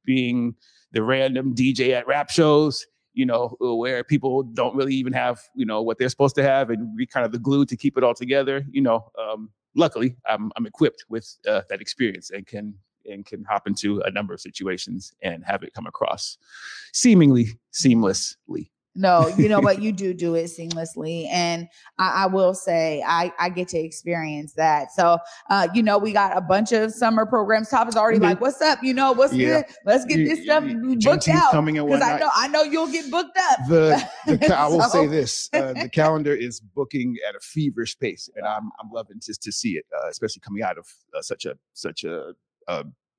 H: being the random DJ at rap shows. You know, where people don't really even have you know what they're supposed to have, and we kind of the glue to keep it all together. You know, um, luckily I'm I'm equipped with uh, that experience and can and can hop into a number of situations and have it come across seemingly seamlessly.
A: No, you know what? You do do it seamlessly, and I, I will say I I get to experience that. So, uh, you know, we got a bunch of summer programs. Top is already
H: Mhm.
A: like, "What's up? You know, what's
H: Yeah.
A: good? Let's get
H: You-
A: this stuff
H: you-
A: booked out."
H: coming and
A: Because I know I know you'll get booked up.
H: the, the ca- I will say this: uh, the calendar is booking at a feverish pace, and I'm I'm loving to to see it, uh, especially coming out of uh, such a such a,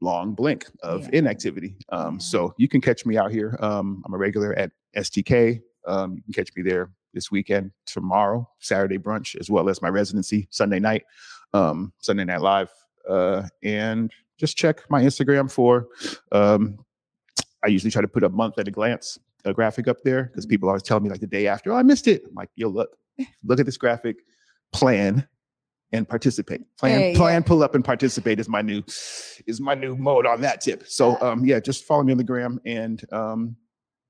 H: long blink of
A: Yeah.
H: inactivity. Um, So you can catch me out here. Um, I'm a regular at STK. Um, you can catch me there this weekend, tomorrow, Saturday brunch, as well as my residency Sunday night, um, Sunday night live, uh, and just check my Instagram for. Um, I usually try to put a month at a glance a graphic up there because people always tell me like the day after, oh, I missed it. I'm like, yo, look, look at this graphic, plan and participate. Plan,
A: Hey, yeah.
H: plan, pull up and participate is my new is my new mode on that tip. So um yeah, just follow me on the gram and um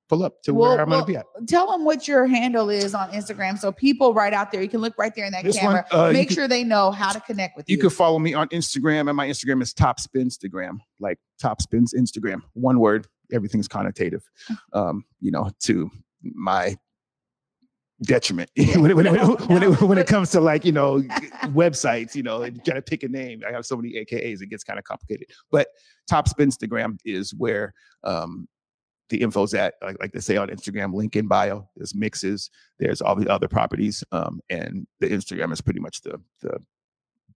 H: pull up to
A: Well,
H: where I'm
A: well,
H: gonna be at.
A: Tell them what your handle is on Instagram, so people right out there, you can look right there in that
H: This one,
A: camera.
H: uh, you
A: Make
H: can-
A: sure they know how to connect with you.
H: You can follow me on Instagram, and my Instagram is Topspinstagram, like Topspins Instagram. One word, everything's connotative. Um, you know, to my detriment when, it, when, it, when, it, when it comes to like you know websites you know and trying to pick a name i have so many akas it gets kind of complicated but top spinstagram is where um the info's at like, like they say on Instagram, link in bio. There's mixes, there's all the other properties, um, and the Instagram is pretty much the the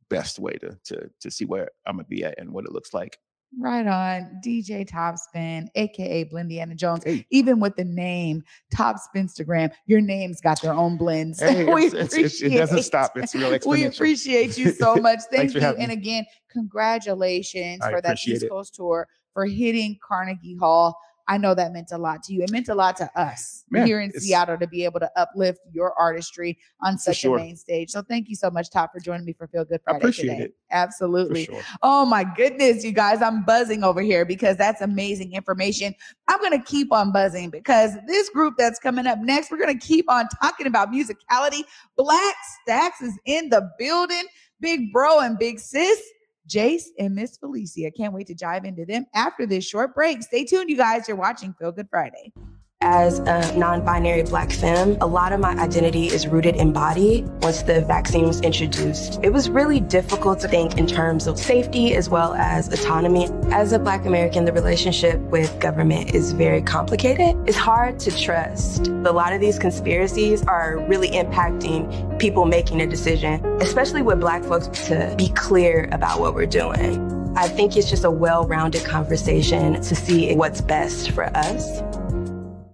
H: best way to to to see where I'm gonna be at and what it looks like.
A: Right on. DJ Topspin, aka Blendiana Jones. Even with the name Topspinstagram, your name's got their own blends.
H: Hey,
A: we
H: it's- it's- it doesn't
A: appreciate-
H: stop. It's real
A: We appreciate you so much. Thank you. And again, congratulations
H: I
A: for that
H: appreciate
A: East
H: it.
A: Coast tour for hitting Carnegie Hall. I know that meant a lot to you. It meant a lot to us
H: Man,
A: here in Seattle to be able to uplift your artistry on such
H: sure.
A: a main stage. So thank you so much, Top, for joining me for Feel Good
H: I
A: Friday
H: appreciate
A: today.
H: it.
A: Absolutely.
H: sure.
A: Oh my goodness, you guys, I'm buzzing over here because that's amazing information. I'm going to keep on buzzing because this group that's coming up next, we're going to keep on talking about musicality. Black Stax is in the building. Big bro and big sis, Jace and Miss Felicia. Can't wait to dive into them after this short break. Stay tuned, you guys. You're watching Feel Good Friday.
I: As a non binary black femme, a lot of my identity is rooted in body once the vaccine was introduced. It was really difficult to think in terms of safety as well as autonomy. As a black American, the relationship with government is very complicated. It's hard to trust. A lot of these conspiracies are really impacting people making a decision, especially with black folks, to be clear about what we're doing. I think it's just a well rounded conversation to see what's best for us.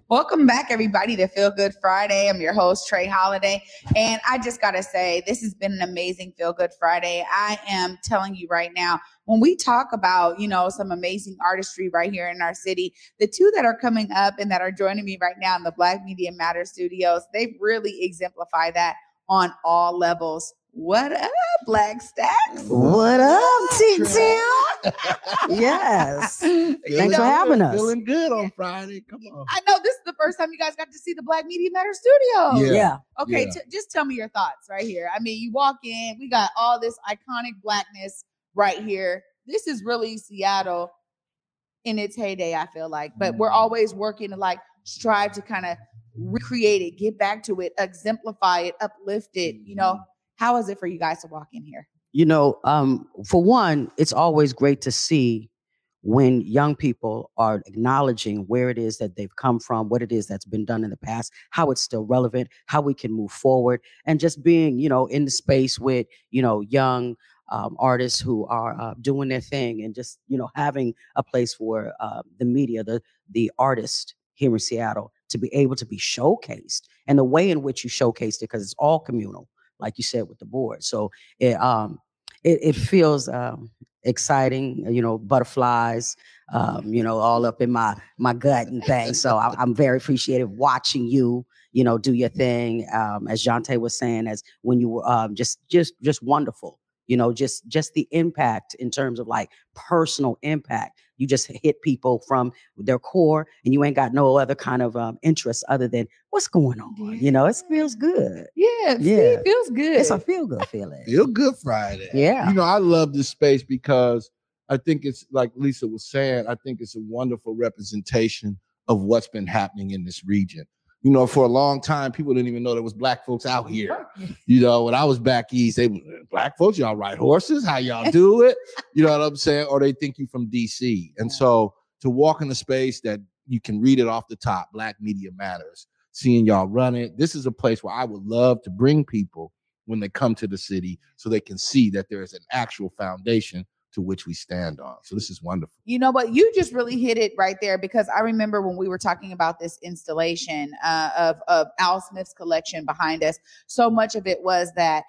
A: Welcome back, everybody, to Feel Good Friday. I'm your host, Trey Holiday. And I just got to say, this has been an amazing Feel Good Friday. I am telling you right now, when we talk about, you know, some amazing artistry right here in our city, the two that are coming up and that are joining me right now in the Black Media Matter studios, they really exemplify that on all levels. What up, Black Stax?
J: What up, T Town? Yes.
A: You
J: Thanks for
A: know,
J: having us.
K: Feeling good on Friday. Come on.
A: I know this is the first time you guys got to see the Black Media Matter studio.
K: Yeah.
J: Yeah.
A: Okay,
K: Yeah.
A: t- just tell me your thoughts right here. I mean, you walk in, we got all this iconic blackness right here. This is really Seattle in its heyday, I feel like. But we're mm. always working to like strive to kind of recreate it, get back to it, exemplify it, uplift it. You know, mm-hmm. How is it for you guys to walk in here?
J: You know, um, for one, it's always great to see when young people are acknowledging where it is that they've come from, what it is that's been done in the past, how it's still relevant, how we can move forward, and just being, you know, in the space with, you know, young um, artists who are uh, doing their thing, and just, you know, having a place for uh, the media, the the artist here in Seattle to be able to be showcased, and the way in which you showcased it, because it's all communal, like you said with the board. So it um it, it feels um exciting, you know, butterflies, um, you know, all up in my my gut and things. So I, I'm very appreciative watching you, you know, do your thing. Um, as Jonte was saying, as when you were um, just just just wonderful, you know, just just the impact in terms of like personal impact. You just hit people from their core, and you ain't got no other kind of um, interest other than what's going on. You know, it feels good.
A: Yeah, see,
J: Yeah.
A: it feels good.
J: It's a feel good feeling.
K: Feel good Friday.
J: Yeah.
K: You know, I love this space because I think it's like Lisa was saying, I think it's a wonderful representation of what's been happening in this region. You know, for a long time, people didn't even know there was black folks out here. You know, when I was back east, they black folks, y'all ride horses, how y'all do it? You know what I'm saying? Or they think you from DC. And so to walk in a space that you can read it off the top, Black Media Matters, seeing y'all run it. This is a place where I would love to bring people when they come to the city so they can see that there is an actual foundation to which we stand on. So this is wonderful.
A: You know what? You just really hit it right there because I remember when we were talking about this installation uh, of of Al Smith's collection behind us. So much of it was that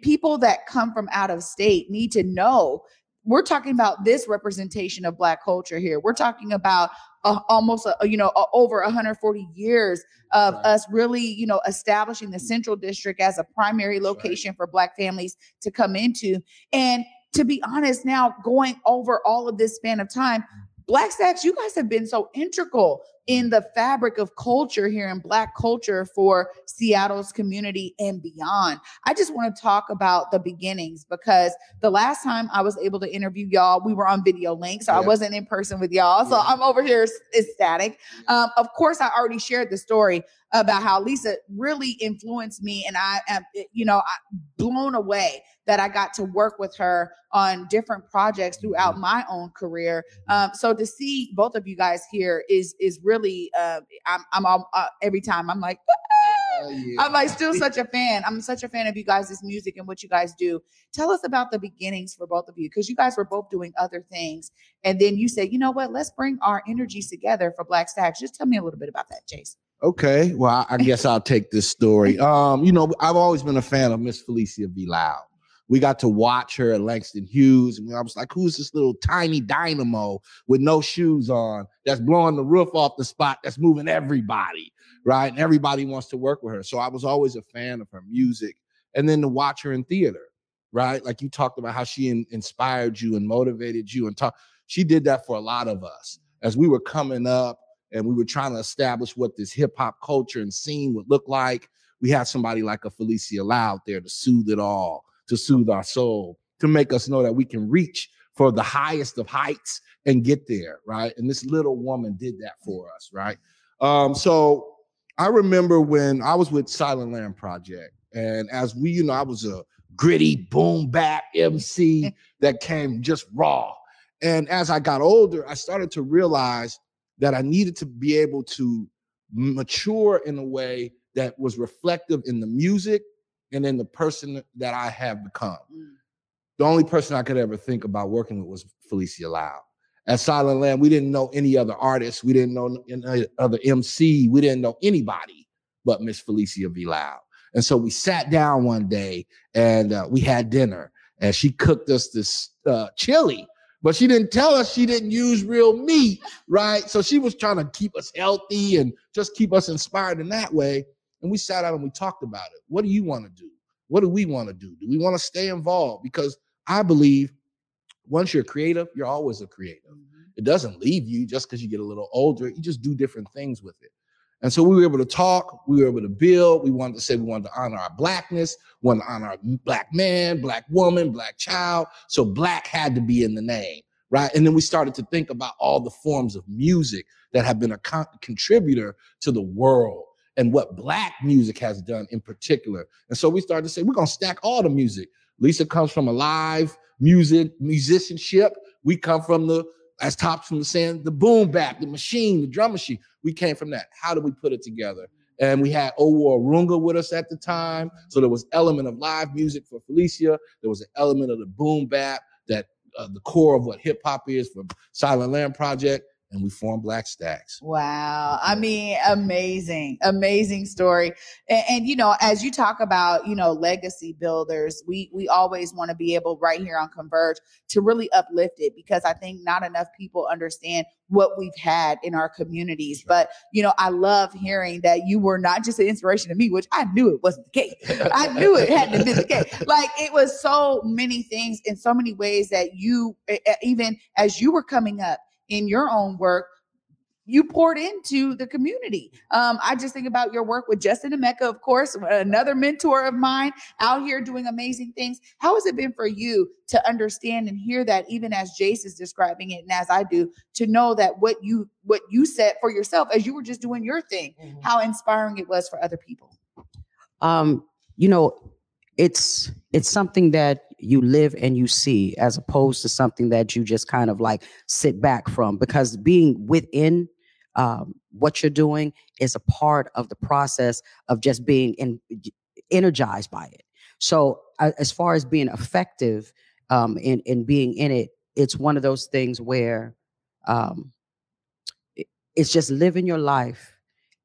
A: people that come from out of state need to know. We're talking about this representation of Black culture here. We're talking about uh, almost a, you know over 140 years of us really you know establishing the Central District as a primary location for Black families to come into and to be honest, now going over all of this span of time, Black Stax, you guys have been so integral in the fabric of culture here in Black culture for Seattle's community and beyond. I just want to talk about the beginnings because the last time I was able to interview y'all, we were on video link, so I wasn't in person with y'all. So I'm over here ecstatic. Um, of course, I already shared the story about how Lisa really influenced me, and I am, you know, blown away that I got to work with her on different projects throughout my own career. Um, so to see both of you guys here is is really, uh, I'm I'm all, uh, every time I'm like. I'm like still such a fan. I'm such a fan of you guys' music and what you guys do. Tell us about the beginnings for both of you because you guys were both doing other things. And then you said, you know what, let's bring our energies together for Black Stax. Just tell me a little bit about that, Jason.
K: Okay, well, I I guess I'll take this story. Um, you know, I've always been a fan of Miss Felicia V. Loud. We got to watch her at Langston Hughes, and I was like, "Who's this little tiny dynamo with no shoes on that's blowing the roof off the spot that's moving everybody, right? And everybody wants to work with her." So I was always a fan of her music, and then to watch her in theater, right? Like you talked about how she in- inspired you and motivated you, and talk. She did that for a lot of us as we were coming up and we were trying to establish what this hip hop culture and scene would look like. We had somebody like a Felicia Loud there to soothe it all, to soothe our soul, to make us know that we can reach for the highest of heights and get there, right? And this little woman did that for us, right? Um, so I remember when I was with Silent Lambs Project, and as we, you know, I was a gritty boom bap MC that came just raw. And as I got older, I started to realize that I needed to be able to mature in a way that was reflective in the music and in the person that I have become. The only person I could ever think about working with was Felicia Loud. At Silent Land, we didn't know any other artists. We didn't know any other MC. We didn't know anybody but Miss Felicia V. Loud. And so we sat down one day and uh, we had dinner and she cooked us this uh, chili, but she didn't tell us she didn't use real meat, right? So she was trying to keep us healthy and just keep us inspired in that way. And we sat down and we talked about it. What do you want to do? What do we want to do? Do we want to stay involved? Because I believe once you're creative, you're always a creative. Mm-hmm. It doesn't leave you just because you get a little older. You just do different things with it. And so we were able to talk, we were able to build. We wanted to say we wanted to honor our blackness, wanted to honor our black man, black woman, black child. So black had to be in the name, right? And then we started to think about all the forms of music that have been a con- contributor to the world and what black music has done in particular. And so we started to say we're gonna stack all the music. Lisa comes from a live music musicianship. We come from the as Tops from the sand, the boom bap, the machine, the drum machine. We came from that. How do we put it together? And we had Owuor Arunga with us at the time. So there was element of live music for Felicia. There was an element of the boom bap that uh, the core of what hip hop is for Silent Lambs Project. And we formed Black Stax.
A: Wow. I mean, amazing, amazing story. And, and, you know, as you talk about, you know, legacy builders, we we always want to be able right here on Converge to really uplift it because I think not enough people understand what we've had in our communities. But you know, I love hearing that you were not just an inspiration to me, which I knew it wasn't the case. I knew it hadn't been the case. Like it was so many things in so many ways that you, even as you were coming up in your own work, you poured into the community. Um, I just think about your work with Justin Emeka, of course, another mentor of mine out here doing amazing things. How has it been for you to understand and hear that, even as Jace is describing it, and as I do, to know that what you what you set for yourself as you were just doing your thing, how inspiring it was for other people.
J: um, you know, it's it's something that you live and you see as opposed to something that you just kind of like sit back from because being within um, what you're doing is a part of the process of just being in, energized by it. So uh, as far as being effective um, in in being in it, it's one of those things where um, it's just living your life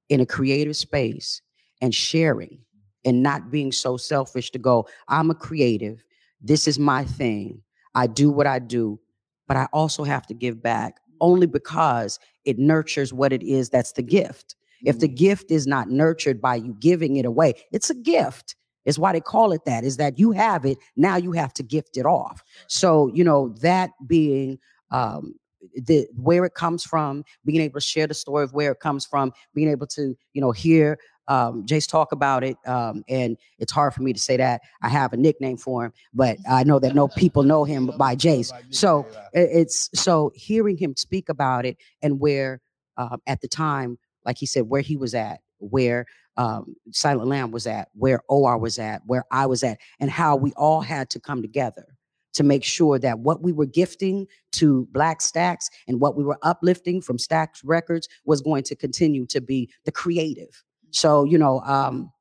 J: in a creative space and sharing and not being so selfish to go, I'm a creative. This is my thing. I do what I do, but I also have to give back only because it nurtures what it is that's the gift. If the gift is not nurtured by you giving it away, it's a gift. Is why they call it that, is that you have it, now you have to gift it off. So, you know, that being um, the where it comes from, being able to share the story of where it comes from, being able to you know hear um, Jace talk about it, um, and it's hard for me to say that I have a nickname for him, but I know that no people know him by Jace. So it's so hearing him speak about it and where um, at the time, like he said, where he was at, where um, Silent Lamb was at, where OR was at, where I was at, and how we all had to come together to make sure that what we were gifting to Black Stax and what we were uplifting from Stax Records was going to continue to be the creative. So, you know, um,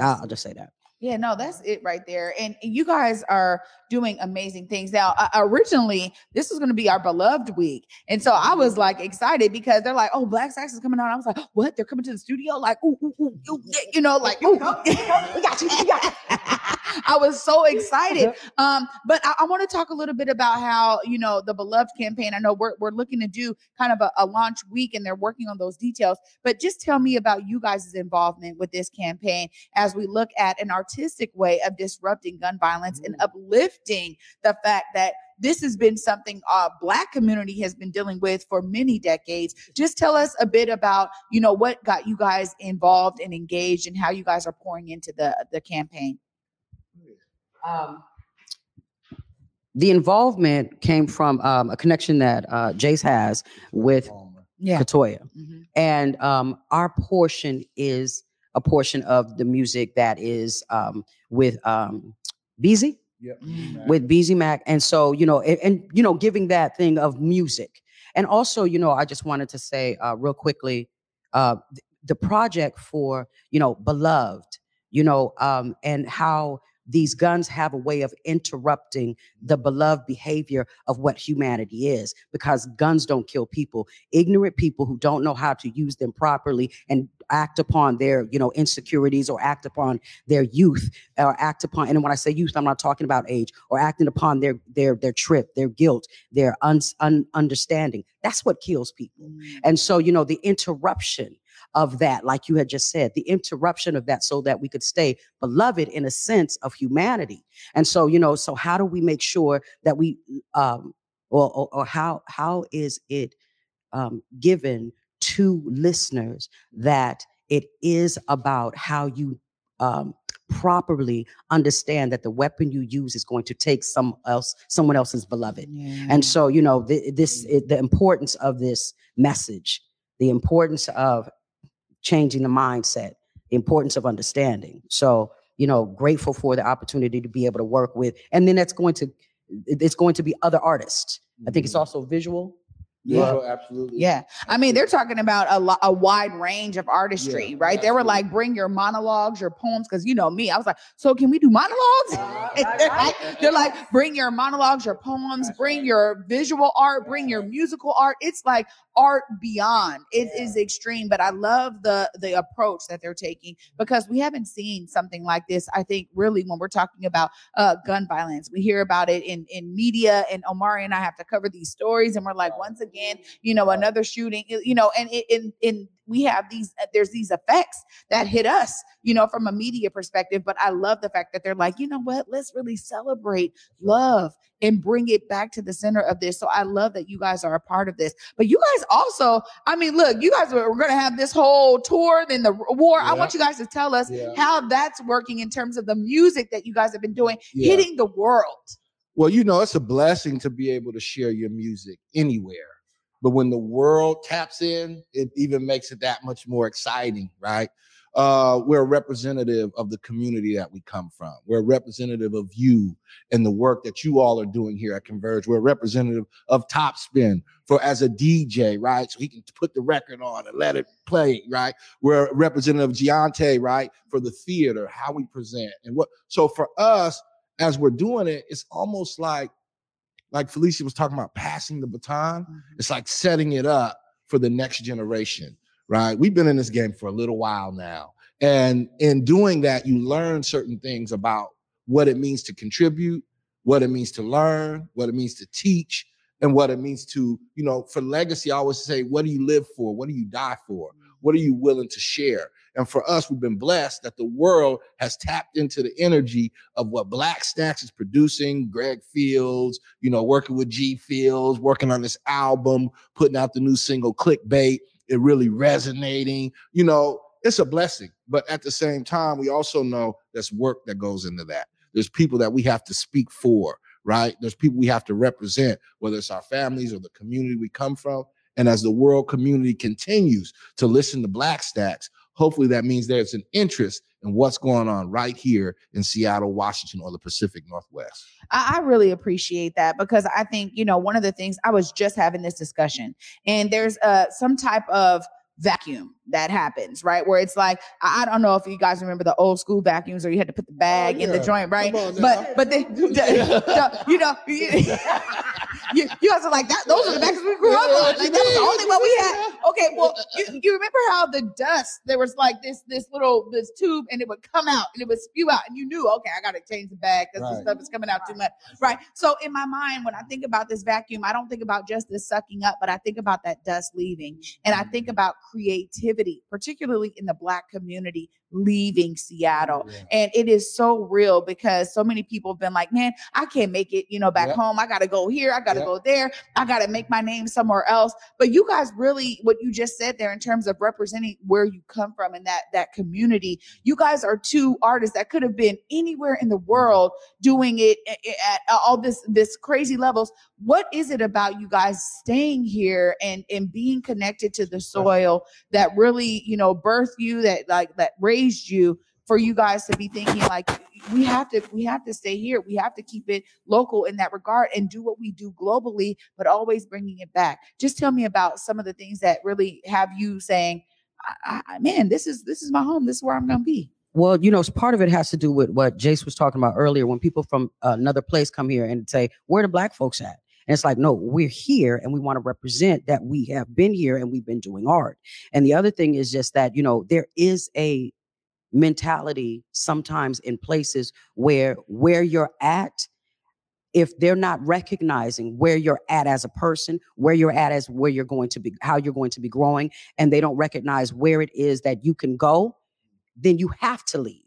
J: I'll just say that.
A: Yeah, no, that's it right there. And you guys are doing amazing things. Now, uh, originally, this was going to be our beloved week. And so I was like excited because they're like, oh, Black Stax is coming on. I was like, what? They're coming to the studio? Like, ooh, ooh, ooh, ooh, you know, like, ooh, we got you. We got you. I was so excited. Um, but I, I want to talk a little bit about how, you know, the beloved campaign. I know we're, we're looking to do kind of a, a launch week and they're working on those details. But just tell me about you guys' involvement with this campaign as we look at an artistic way of disrupting gun violence and uplifting the fact that this has been something our black community has been dealing with for many decades just tell us a bit about you know what got you guys involved and engaged and how you guys are pouring into the the campaign
J: Um, the involvement came from um, a connection that uh, Jace has with
A: Yeah.
J: Katoya.
A: Mhm.
J: And um, our portion is a portion of the music that is um, with um, Beezy, with Beezy Mac. And so, you know, and, and, you know, giving that thing of music. And also, you know, I just wanted to say uh, real quickly, uh, th- the project for, you know, Beloved, you know, um, and how these guns have a way of interrupting the beloved behavior of what humanity is because guns don't kill people. Ignorant people who don't know how to use them properly and act upon their you know insecurities or act upon their youth or act upon and when i say youth i'm not talking about age or acting upon their their their trip their guilt their un, un, understanding. That's what kills people. Mm. And so you know the interruption of that, like you had just said, the interruption of that so that we could stay beloved in a sense of humanity. And so, you know, so how do we make sure that we, um, or, or, or how, how is it um, given to listeners that it is about how you um, properly understand that the weapon you use is going to take some else, someone else's beloved. And so, you know, th- this, it, the importance of this message, the importance of changing the mindset, the importance of understanding. So, you know, grateful for the opportunity to be able to work with, and then that's going to, it's going to be other artists. I think it's mm-hmm. also visual.
K: Yeah, absolutely.
A: Yeah. I mean, they're talking about a, lo- a wide range of artistry, right? They were like, bring your monologues, your poems, because you know me. I was like, so can we do monologues? they're, like, they're like, bring your monologues, your poems, bring your visual art, bring your musical art. It's like art beyond. It is extreme, but I love the the approach that they're taking because we haven't seen something like this. I think really when we're talking about uh, gun violence, we hear about it in in media, and Omari and I have to cover these stories, and we're like, once again, you know, another shooting, you know, and in in we have these uh, there's these effects that hit us you know from a media perspective but i love the fact that they're like you know what let's really celebrate love and bring it back to the center of this so i love that you guys are a part of this but you guys also i mean look you guys were, going to have this whole tour then the war i want you guys to tell us
K: Yeah.
A: how that's working in terms of the music that you guys have been doing
K: Yeah.
A: hitting the world
K: Well, you know, it's a blessing to be able to share your music anywhere. But when the world taps in, it even makes it that much more exciting, right? Uh, we're a representative of the community that we come from. We're a representative of you and the work that you all are doing here at Converge. We're a representative of Topspin for as a DJ, right? So he can put the record on and let it play, right? We're a representative of Jonte, right? For the theater, how we present and what. So for us, as we're doing it, it's almost like like Felicia was talking about passing the baton. Mm-hmm. It's like setting it up for the next generation, right? We've been in this game for a little while now. And in doing that, you learn certain things about what it means to contribute, what it means to learn, what it means to teach, and what it means to, you know, for legacy, I always say, what do you live for? What do you die for? What are you willing to share? And for us, we've been blessed that the world has tapped into the energy of what Black Stax is producing. Greg Fields, you know, working with G Fields, working on this album, putting out the new single Clickbait. It really resonating. You know, it's a blessing. But at the same time, we also know there's work that goes into that. There's people that we have to speak for, right? There's people we have to represent, whether it's our families or the community we come from. And as the world community continues to listen to Black Stax, hopefully that means there's an interest in what's going on right here in Seattle, Washington, or the Pacific Northwest.
A: I, I really appreciate that because I think, you know, one of the things I was just having this discussion, and there's uh, some type of vacuum that happens, right? Where it's like, I, I don't know if you guys remember the old school vacuums or you had to put the bag in the joint, right?
K: On now.
A: But but they, the- you know, you, you, guys are like that. Those are the vacuums we grew up on. Like that was the only one we had. Okay, well, you, you remember how the dust there was like this this little this tube and it would come out and it would spew out and you knew okay I got to change the bag because the
K: Right.
A: stuff is coming out too much. Right. So in my mind, when I think about this vacuum, I don't think about just the sucking up, but I think about that dust leaving. And I think mm. about creativity, particularly in the black community leaving Seattle. And it is so real because so many people have been like, man, I can't make it, you know, back
K: Yep.
A: home. I got to go here. I got to
K: Yep.
A: go there. I got to make my name somewhere else. But you guys really, what you just said there in terms of representing where you come from and that, that community, you guys are two artists that could have been anywhere in the mm-hmm. world doing it a- a- at all this, this crazy levels. What is it about you guys staying here and, and being connected to the soil that really, you know, birthed you, that like, that raised you for you guys to be thinking like, we have to, we have to stay here. We have to keep it local in that regard and do what we do globally, but always bringing it back. Just tell me about some of the things that really have you saying, I, I, man, this is, this is my home. This is where I'm to be.
J: Well, you know, part of it has to do with what Jace was talking about earlier. When people from another place come here and say, "Where the black folks at?" And it's like, no, we're here and we want to represent that we have been here and we've been doing art. And the other thing is just that, you know, there is a mentality sometimes in places where where you're at if they're not recognizing where you're at as a person, where you're at as where you're going to be, how you're going to be growing, and they don't recognize where it is that you can go, then you have to leave.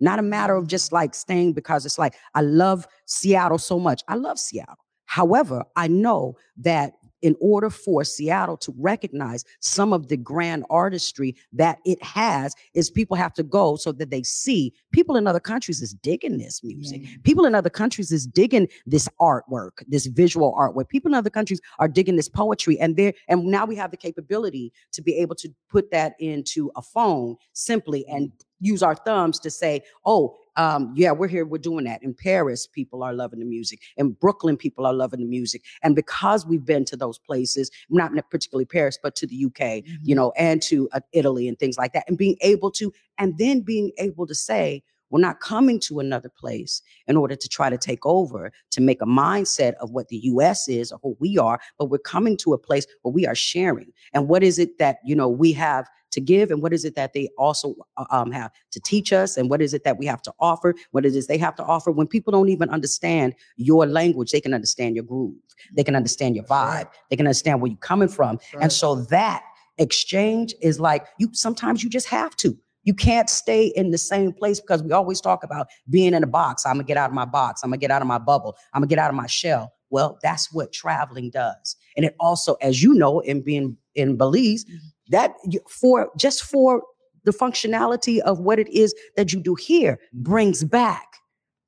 J: Not a matter of just like staying because it's like, I love Seattle so much. I love Seattle. However, I know that in order for Seattle to recognize some of the grand artistry that it has, is people have to go so that they see people in other countries is digging this music. People in other countries is digging this artwork, this visual artwork. People in other countries are digging this poetry, and there and now we have the capability to be able to put that into a phone simply and mm. use our thumbs to say, oh, um, yeah, we're here, we're doing that. In Paris, people are loving the music. In Brooklyn, people are loving the music. And because we've been to those places, not particularly Paris, but to the UK, you know, and to uh, Italy and things like that, and being able to, and then being able to say, we're not coming to another place in order to try to take over, to make a mindset of what the US is or who we are, but we're coming to a place where we are sharing. And what is it that, you know, we have to give and what is it that they also uh, um, have to teach us and what is it that we have to offer? What it is they have to offer? When people don't even understand your language they can understand your groove. They can understand your vibe. They can understand where you're coming from. And so that exchange is like you sometimes you just have to you can't stay in the same place because we always talk about being in a box. I'm gonna get out of my box. I'm gonna get out of my bubble. I'm gonna get out of my shell. Well that's what traveling does. And it also as you know in being in belize mm-hmm. that for just for the functionality of what it is that you do here mm-hmm. brings back.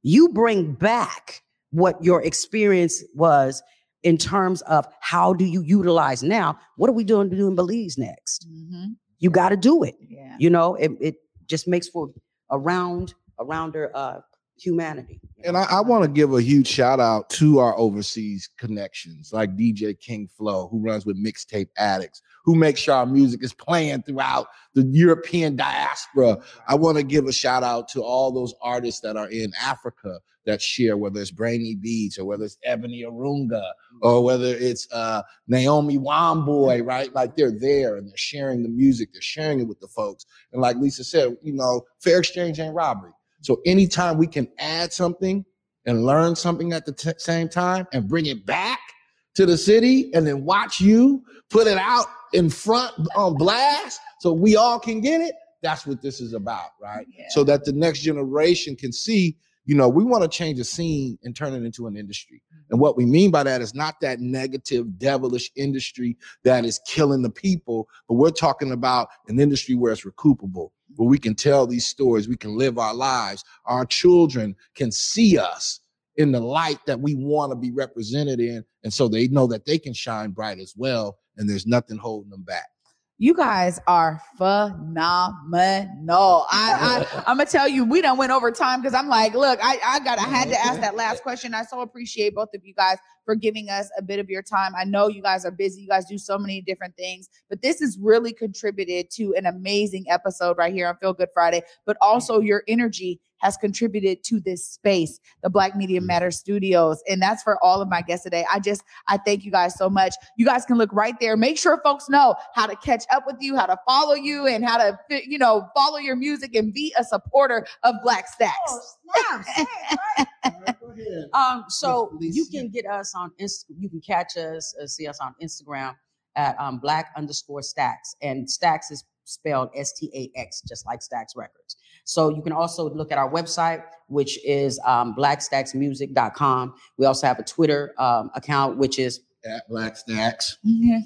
J: You bring back what your experience was in terms of how do you utilize now? What are we doing to do in belize next mm-hmm. You got to do it
A: Yeah.
J: you know it, it just makes for a round a rounder uh humanity
K: And I, I want to give a huge shout out to our overseas connections, like DJ King Flow, who runs with Mixtape Addicts, who makes sure our music is playing throughout the European diaspora. I want to give a shout out to all those artists that are in Africa that share, whether it's Brainy Beats or whether it's Ebony Arunga or whether it's uh, Naomi Wamboy, right? Like they're there and they're sharing the music, they're sharing it with the folks. And like Lisa said, you know, fair exchange ain't robbery. So anytime we can add something and learn something at the t- same time and bring it back to the city and then watch you put it out in front on blast so we all can get it, that's what this is about, right? So that the next generation can see, you know, we want to change the scene and turn it into an industry. And what we mean by that is not that negative, devilish industry that is killing the people, but we're talking about an industry where it's recoupable, where we can tell these stories, we can live our lives, our children can see us in the light that we want to be represented in. And so they know that they can shine bright as well, and there's nothing holding them back.
A: You guys are phenomenal. I, I I'm gonna tell you, we don't went over time because I'm like, look, I, I got I had to ask that last question. I so appreciate both of you guys for giving us a bit of your time. I know you guys are busy, you guys do so many different things, but this has really contributed to an amazing episode right here on Feel Good Friday. But also your energy has contributed to this space, the Black Media Matters Studios. And that's for all of my guests today. I just, I thank you guys so much. You guys can look right there. Make sure folks know how to catch up with you, how to follow you, and how to, you know, follow your music and be a supporter of Black Stax.
J: Um, so you can get us on Inst- you can catch us, uh, see us on Instagram at um, black underscore stacks. And stacks is spelled S-T-A-X, just like Stax Records. So you can also look at our website, which is um, blackstaxmusic.com. We also have a Twitter um, account, which is
K: at Black Stax.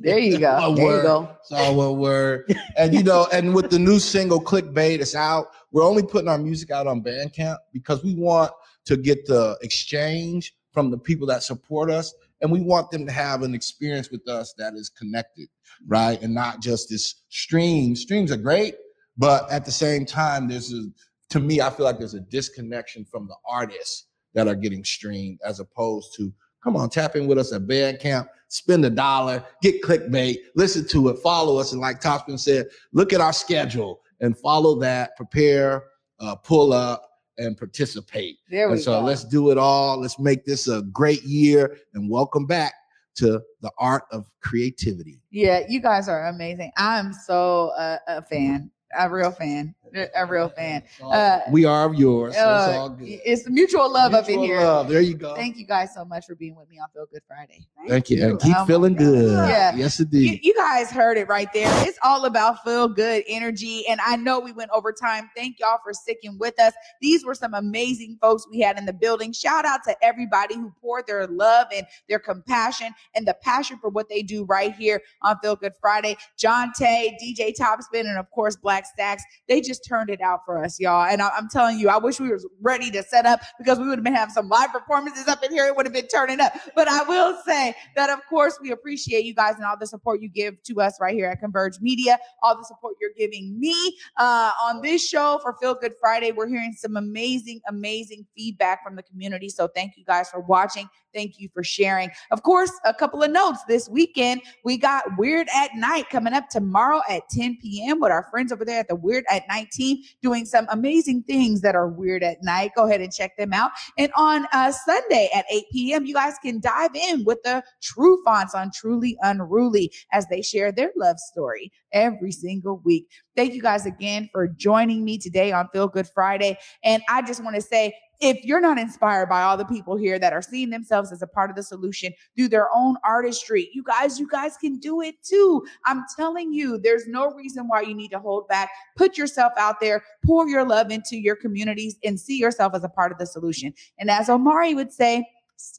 A: There you go.
J: There you go.
K: It's all one word. And you know, and with the new single Clickbait, it's out. We're only putting our music out on Bandcamp because we want to get the exchange from the people that support us. And we want them to have an experience with us that is connected, right? And not just this stream. Streams are great, but at the same time, there's a to me, I feel like there's a disconnection from the artists that are getting streamed as opposed to come on, tap in with us at Bandcamp, spend a dollar, get clickbait, listen to it, follow us. And like Topspin said, look at our schedule and follow that, prepare, uh, pull up, and participate.
A: There we
K: and so
A: go.
K: let's do it all. Let's make this a great year and welcome back to the art of creativity.
A: Yeah, you guys are amazing. I'm so uh, a fan, a real fan, a real fan. Uh,
K: we are of yours. So it's
A: uh,
K: all good.
A: it's mutual love up in here.
K: love. There you go.
A: Thank you guys so much for being with me on Feel Good Friday.
K: Thank you. And keep
A: Oh
K: feeling good.
A: Yeah.
K: Yes,
A: You,
K: indeed.
A: you guys heard it right there. It's all about feel good energy. And I know we went over time. Thank y'all for sticking with us. These were some amazing folks we had in the building. Shout out to everybody who poured their love and their compassion and the passion for what they do right here on Feel Good Friday. Jonte, DJ Topspin, and of course Black Stax. They just turned it out for us, y'all. And I, I'm telling you, I wish we were ready to set up because we would have been having some live performances up in here. It would have been turning up. But I will say that, of course, we appreciate you guys and all the support you give to us right here at Converge Media, all the support you're giving me uh, on this show for Feel Good Friday. We're hearing some amazing, amazing feedback from the community. So thank you guys for watching. Thank you for sharing. Of course, a couple of notes this weekend. We got Weird at Night coming up tomorrow at 10 p.m. with our friends over there at the Weird at Night team doing some amazing things that are weird at night. Go ahead and check them out. And on uh, Sunday at 8 p.m., you guys can dive in with the True Fonts on Truly Unruly as they share their love story every single week. Thank you guys again for joining me today on Feel Good Friday. And I just want to say, if you're not inspired by all the people here that are seeing themselves as a part of the solution through their own artistry, you guys, you guys can do it too. I'm telling you, there's no reason why you need to hold back. Put yourself out there, pour your love into your communities, and see yourself as a part of the solution. And as Omari would say,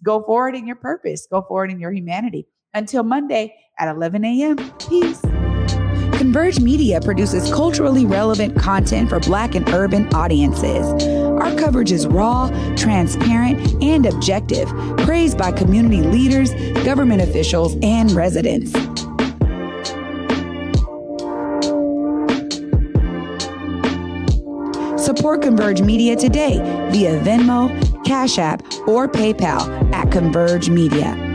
A: go forward in your purpose, go forward in your humanity. Until Monday at 11 a.m. Peace. Converge Media produces culturally relevant content for Black and urban audiences. Our coverage is raw, transparent, and objective, praised by community leaders, government officials, and residents. Support Converge Media today via Venmo, Cash App, or PayPal at Converge Media.